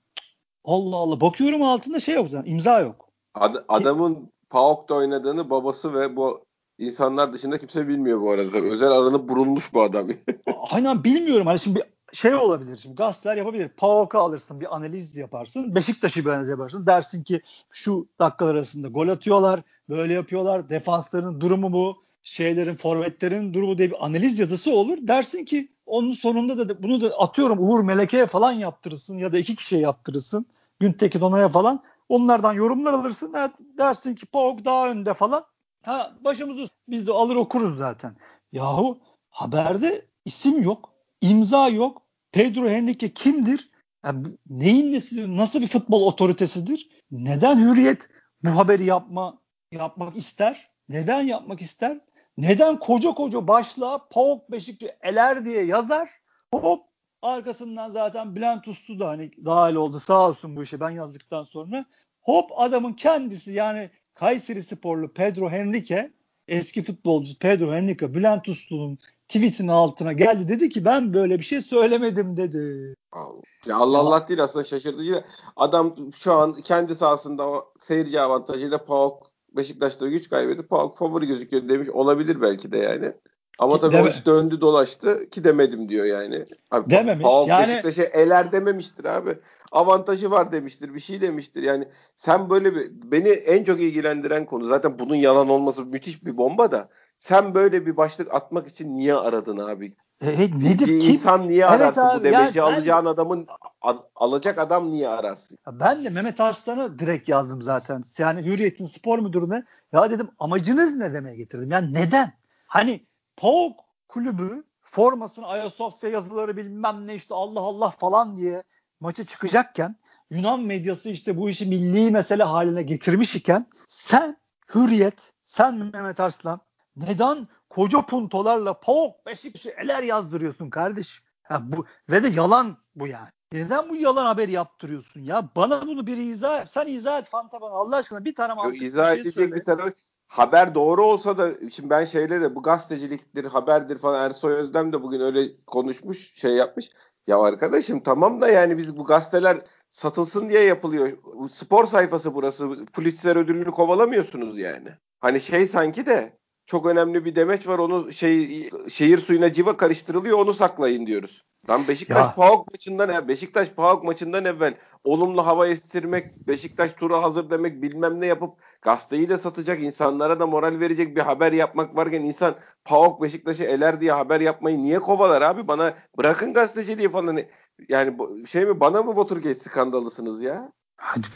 Allah Allah bakıyorum altında şey yok zaten imza yok. Ad, adamın PAOK'ta oynadığını babası ve bu insanlar dışında kimse bilmiyor bu arada. Özel aranıp burulmuş bu adam. *laughs* Aynen bilmiyorum. Hani şimdi bir şey olabilir. Şimdi gazeteler yapabilir. PAOK'u alırsın bir analiz yaparsın. Beşiktaş'ı bir analiz yaparsın. Dersin ki şu dakikalar arasında gol atıyorlar. Böyle yapıyorlar. Defansların durumu bu. Şeylerin, forvetlerin durumu diye bir analiz yazısı olur. Dersin ki onun sonunda da bunu da atıyorum Uğur Meleke'ye falan yaptırırsın ya da iki kişiye yaptırırsın. Güntekin Onay'a falan. Onlardan yorumlar alırsın. Evet, dersin ki PAOK daha önde falan. Ha başımızı biz de alır okuruz zaten. Yahu haberde isim yok, imza yok. Pedro Henrique kimdir? Yani neyin nesidir? Nasıl bir futbol otoritesidir? Neden Hürriyet bu haberi yapma yapmak ister? Neden yapmak ister? Neden koca koca başlığa PAOK Beşiktaş eler diye yazar? Hop arkasından zaten Bülent Uslu da hani dahil oldu sağ olsun bu işe ben yazdıktan sonra. Hop adamın kendisi yani Kayseri sporlu Pedro Henrique eski futbolcu Pedro Henrique Bülent Uslu'nun tweetinin altına geldi dedi ki ben böyle bir şey söylemedim dedi. Allah. Ya Allah Allah değil aslında şaşırtıcı. Adam şu an kendi sahasında o seyirci avantajıyla PAOK Beşiktaş'ta güç kaybetti. PAOK favori gözüküyor demiş olabilir belki de yani. Ama tabii Deme. o iş döndü dolaştı ki demedim diyor yani. Abi, Dememiş. PAOK yani... Beşiktaş'a eler dememiştir abi. Avantajı var demiştir. Bir şey demiştir. Yani sen böyle bir beni en çok ilgilendiren konu zaten bunun yalan olması müthiş bir bomba da sen böyle bir başlık atmak için niye aradın abi? Evet nedir ki? insan niye evet ararsın abi, bu demeci yani alacağın ben, adamın al, alacak adam niye ararsın? Ben de Mehmet Arslan'a direkt yazdım zaten. Yani Hürriyet'in spor müdürüne ya dedim amacınız ne demeye getirdim. Yani neden? Hani PAOK kulübü formasını Ayasofya yazıları bilmem ne işte Allah Allah falan diye maça çıkacakken Yunan medyası işte bu işi milli mesele haline getirmiş iken sen Hürriyet, sen Mehmet Arslan neden koca puntolarla PAOK Beşiktaş'ı eler yazdırıyorsun kardeşim? Ya bu, ve de yalan bu yani. Neden bu yalan haber yaptırıyorsun ya? Bana bunu bir izah et. Sen izah et Fanta bana Allah aşkına bir tane mantıklı izah şey edecek söyle. bir tane haber doğru olsa da şimdi ben şeyle de bu gazeteciliktir, haberdir falan Ersoy Özlem de bugün öyle konuşmuş, şey yapmış. Ya arkadaşım tamam da yani biz bu gazeteler satılsın diye yapılıyor. Spor sayfası burası. Pulitzer ödülünü kovalamıyorsunuz yani. Hani şey sanki de çok önemli bir demeç var onu şey şehir suyuna civa karıştırılıyor onu saklayın diyoruz. Lan Beşiktaş PAOK maçından Beşiktaş PAOK maçından evvel olumlu hava estirmek, Beşiktaş turu hazır demek bilmem ne yapıp gazeteyi de satacak, insanlara da moral verecek bir haber yapmak varken insan PAOK Beşiktaş'ı eler diye haber yapmayı niye kovalar abi? Bana bırakın gazeteciliği falan. Yani şey mi bana mı Watergate skandalısınız ya?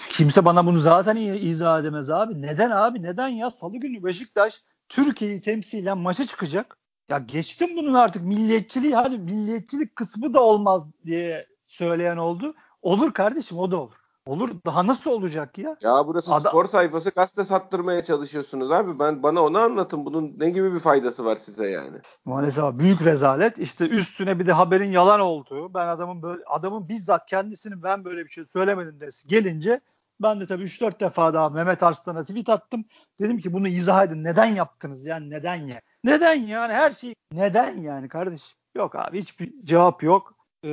Kimse bana bunu zaten izah edemez abi. Neden abi? Neden ya? Salı günü Beşiktaş Türkiye'yi temsilen maça çıkacak. Ya geçtim bunun artık milliyetçiliği hadi milliyetçilik kısmı da olmaz diye söyleyen oldu. Olur kardeşim o da olur. Olur. Daha nasıl olacak ya? Ya burası Ada- spor sayfası gazete sattırmaya çalışıyorsunuz abi. Ben bana onu anlatın. Bunun ne gibi bir faydası var size yani? Maalesef büyük rezalet. İşte üstüne bir de haberin yalan olduğu. Ben adamın böyle adamın bizzat kendisinin ben böyle bir şey söylemedim desi gelince ben de tabii 3-4 defa daha Mehmet Arslan'a tweet attım. Dedim ki bunu izah edin. Neden yaptınız yani neden ya? Neden yani her şey neden yani kardeş? Yok abi hiçbir cevap yok. Ee,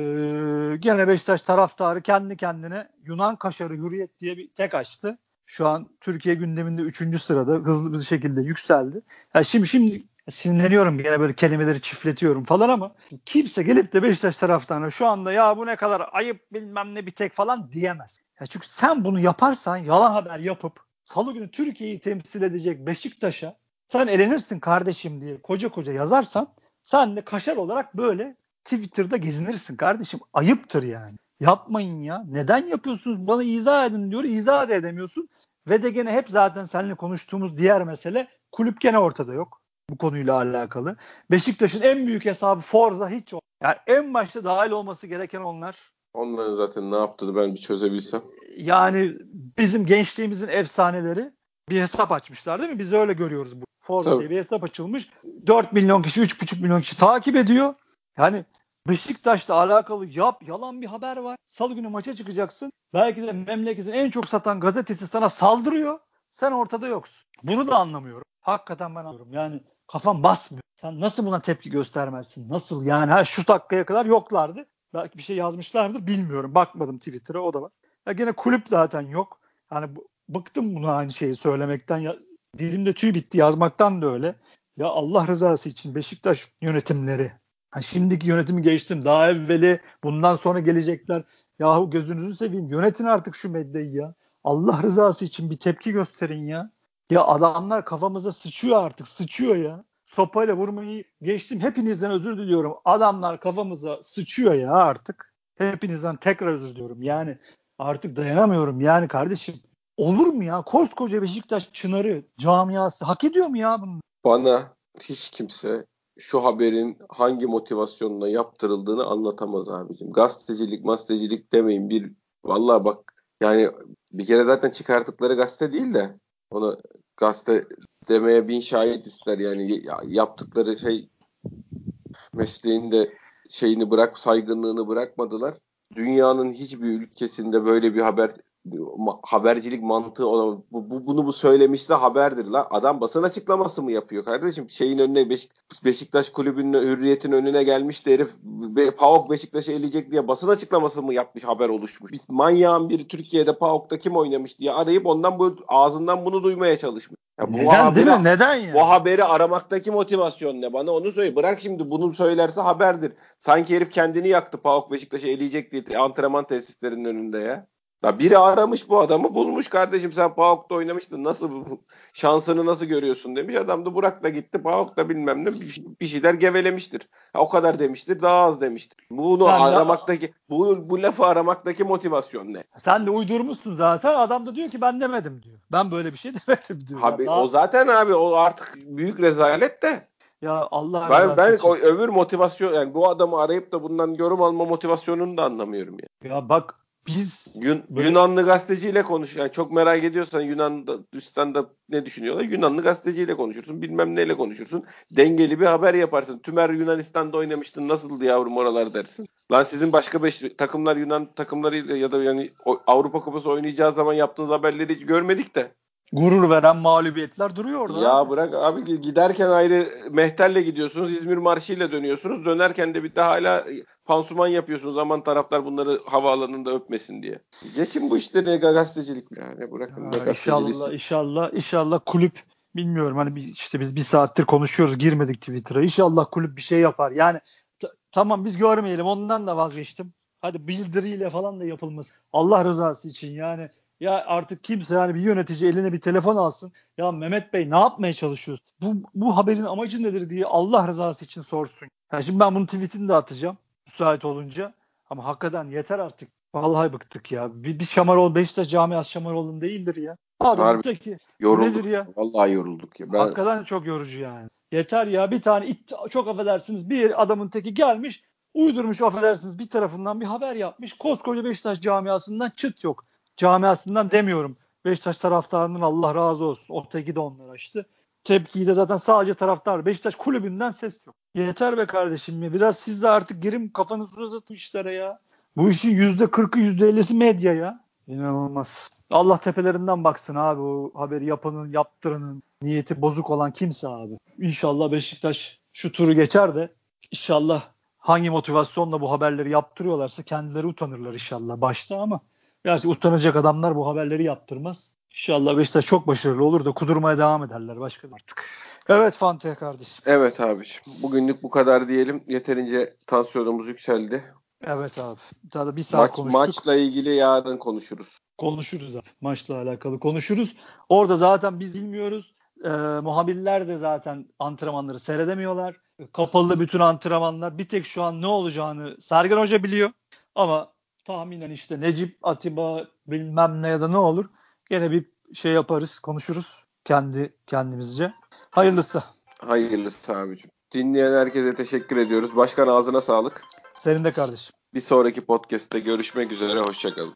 gene Beşiktaş taraftarı kendi kendine Yunan kaşarı hürriyet diye bir tek açtı. Şu an Türkiye gündeminde 3. sırada hızlı bir şekilde yükseldi. Yani şimdi şimdi sinirleniyorum gene böyle kelimeleri çiftletiyorum falan ama kimse gelip de Beşiktaş taraftarına şu anda ya bu ne kadar ayıp bilmem ne bir tek falan diyemez. Ya çünkü sen bunu yaparsan yalan haber yapıp salı günü Türkiye'yi temsil edecek Beşiktaş'a sen elenirsin kardeşim diye koca koca yazarsan sen de kaşar olarak böyle Twitter'da gezinirsin kardeşim. Ayıptır yani. Yapmayın ya. Neden yapıyorsunuz? Bana izah edin diyor. İzah da edemiyorsun. Ve de gene hep zaten seninle konuştuğumuz diğer mesele kulüp gene ortada yok bu konuyla alakalı. Beşiktaş'ın en büyük hesabı Forza hiç yok. Yani en başta dahil olması gereken onlar. Onların zaten ne yaptığını ben bir çözebilsem. Yani bizim gençliğimizin efsaneleri bir hesap açmışlar değil mi? Biz öyle görüyoruz bu. Forbes diye bir hesap açılmış. 4 milyon kişi, 3,5 milyon kişi takip ediyor. Yani Beşiktaş'la alakalı yap yalan bir haber var. Salı günü maça çıkacaksın. Belki de memleketin en çok satan gazetesi sana saldırıyor. Sen ortada yoksun. Bunu da anlamıyorum. Hakikaten ben anlıyorum. Yani kafam basmıyor. Sen nasıl buna tepki göstermezsin? Nasıl yani? Ha, şu dakikaya kadar yoklardı. Belki bir şey yazmışlardır bilmiyorum. Bakmadım Twitter'a o da var. Ya gene kulüp zaten yok. Hani bıktım bunu aynı şeyi söylemekten. Ya, dilimde tüy bitti yazmaktan da öyle. Ya Allah rızası için Beşiktaş yönetimleri. Ha, şimdiki yönetimi geçtim. Daha evveli bundan sonra gelecekler. Yahu gözünüzü seveyim. Yönetin artık şu medyayı ya. Allah rızası için bir tepki gösterin ya. Ya adamlar kafamıza sıçıyor artık. Sıçıyor ya. Sopayla vurmayı geçtim. Hepinizden özür diliyorum. Adamlar kafamıza sıçıyor ya artık. Hepinizden tekrar özür diliyorum. Yani artık dayanamıyorum. Yani kardeşim olur mu ya? Koskoca Beşiktaş Çınarı camiası hak ediyor mu ya bunu? Bana hiç kimse şu haberin hangi motivasyonla yaptırıldığını anlatamaz abicim. Gazetecilik, gazetecilik demeyin bir vallahi bak yani bir kere zaten çıkarttıkları gazete değil de onu gazete demeye bin şahit ister yani yaptıkları şey mesleğinde şeyini bırak saygınlığını bırakmadılar. Dünyanın hiçbir ülkesinde böyle bir haber habercilik mantığı olan bu, bu, bunu bu söylemişse haberdir lan. Adam basın açıklaması mı yapıyor kardeşim? Şeyin önüne Beşik, Beşiktaş kulübünün hürriyetin önüne gelmiş de herif Be, PAOK Beşiktaş'ı eleyecek diye basın açıklaması mı yapmış haber oluşmuş. Biz manyağın biri Türkiye'de PAOK'ta kim oynamış diye arayıp ondan bu ağzından bunu duymaya çalışmış. Ya bu Neden haberi, değil mi? Neden ya? Bu haberi aramaktaki motivasyon ne? Bana onu söyle. Bırak şimdi bunu söylerse haberdir. Sanki herif kendini yaktı PAOK Beşiktaş'ı eleyecek diye antrenman tesislerinin önünde ya. Ya biri aramış bu adamı bulmuş kardeşim sen PAOK'ta oynamıştın nasıl şansını nasıl görüyorsun demiş. Adam da Burak da gitti PAOK'ta bilmem ne bir şeyler gevelemiştir. Ha, o kadar demiştir daha az demiştir. Bunu sen aramaktaki de, bu, bu lafı aramaktaki motivasyon ne? Sen de uydurmuşsun zaten adam da diyor ki ben demedim diyor. Ben böyle bir şey *laughs* demedim diyor. Abi, daha... O zaten abi o artık büyük rezalet de. Ya Allah ben ben o öbür motivasyon yani bu adamı arayıp da bundan yorum alma motivasyonunu da anlamıyorum ya. Ya bak biz Yun, böyle... Yunanlı gazeteciyle konuş. Yani çok merak ediyorsan Yunanistan'da ne düşünüyorlar? Yunanlı gazeteciyle konuşursun. Bilmem neyle konuşursun. Dengeli bir haber yaparsın. Tümer Yunanistan'da oynamıştın. Nasıldı yavrum oralar dersin. Lan sizin başka beş takımlar Yunan takımlarıyla ya da yani Avrupa Kupası oynayacağı zaman yaptığınız haberleri hiç görmedik de gurur veren mağlubiyetler duruyor orada. Ya abi. bırak abi giderken ayrı Mehter'le gidiyorsunuz. İzmir Marşı'yla dönüyorsunuz. Dönerken de bir daha hala pansuman yapıyorsunuz. Zaman taraftar bunları havaalanında öpmesin diye. Geçin bu işleri gazetecilik yani. Bırakın ha, İnşallah inşallah inşallah kulüp bilmiyorum hani biz, işte biz bir saattir konuşuyoruz girmedik Twitter'a. İnşallah kulüp bir şey yapar. Yani t- tamam biz görmeyelim ondan da vazgeçtim. Hadi bildiriyle falan da yapılması. Allah rızası için yani ya artık kimse yani bir yönetici eline bir telefon alsın. Ya Mehmet Bey ne yapmaya çalışıyorsun? Bu, bu haberin amacı nedir diye Allah rızası için sorsun. Yani şimdi ben bunun tweetini de atacağım müsait olunca. Ama hakikaten yeter artık. Vallahi bıktık ya. Bir, bir Şamarol Beşiktaş camiası Şamarol'un değildir ya. Adam ki yorulduk. Nedir ya? Vallahi yorulduk ya. Ben... Hakikaten çok yorucu yani. Yeter ya bir tane it, çok affedersiniz bir adamın teki gelmiş uydurmuş affedersiniz bir tarafından bir haber yapmış. Koskoca Beşiktaş camiasından çıt yok camiasından demiyorum. Beşiktaş taraftarının Allah razı olsun. O teki de onlar açtı. Tepkiyi de zaten sadece taraftar. Beşiktaş kulübünden ses yok. Yeter be kardeşim ya. Biraz siz de artık girin kafanızı uzatın işlere ya. Bu işin yüzde kırkı yüzde ellisi medya ya. İnanılmaz. Allah tepelerinden baksın abi o haberi yapanın yaptıranın niyeti bozuk olan kimse abi. İnşallah Beşiktaş şu turu geçer de inşallah hangi motivasyonla bu haberleri yaptırıyorlarsa kendileri utanırlar inşallah başta ama Gerçi utanacak adamlar bu haberleri yaptırmaz. İnşallah Beşiktaş çok başarılı olur da kudurmaya devam ederler başka artık. Evet Fante kardeşim. Evet abiciğim. Bugünlük bu kadar diyelim. Yeterince tansiyonumuz yükseldi. Evet abi. Daha bir saat Maç, konuştuk. Maçla ilgili yarın konuşuruz. Konuşuruz abi. Maçla alakalı konuşuruz. Orada zaten biz bilmiyoruz. Ee, muhabirler de zaten antrenmanları seyredemiyorlar. Kapalı bütün antrenmanlar. Bir tek şu an ne olacağını Sergen Hoca biliyor. Ama tahminen işte Necip, Atiba bilmem ne ya da ne olur. Gene bir şey yaparız, konuşuruz kendi kendimizce. Hayırlısı. Hayırlısı abicim. Dinleyen herkese teşekkür ediyoruz. Başkan ağzına sağlık. Senin de kardeşim. Bir sonraki podcast'te görüşmek üzere. Hoşçakalın.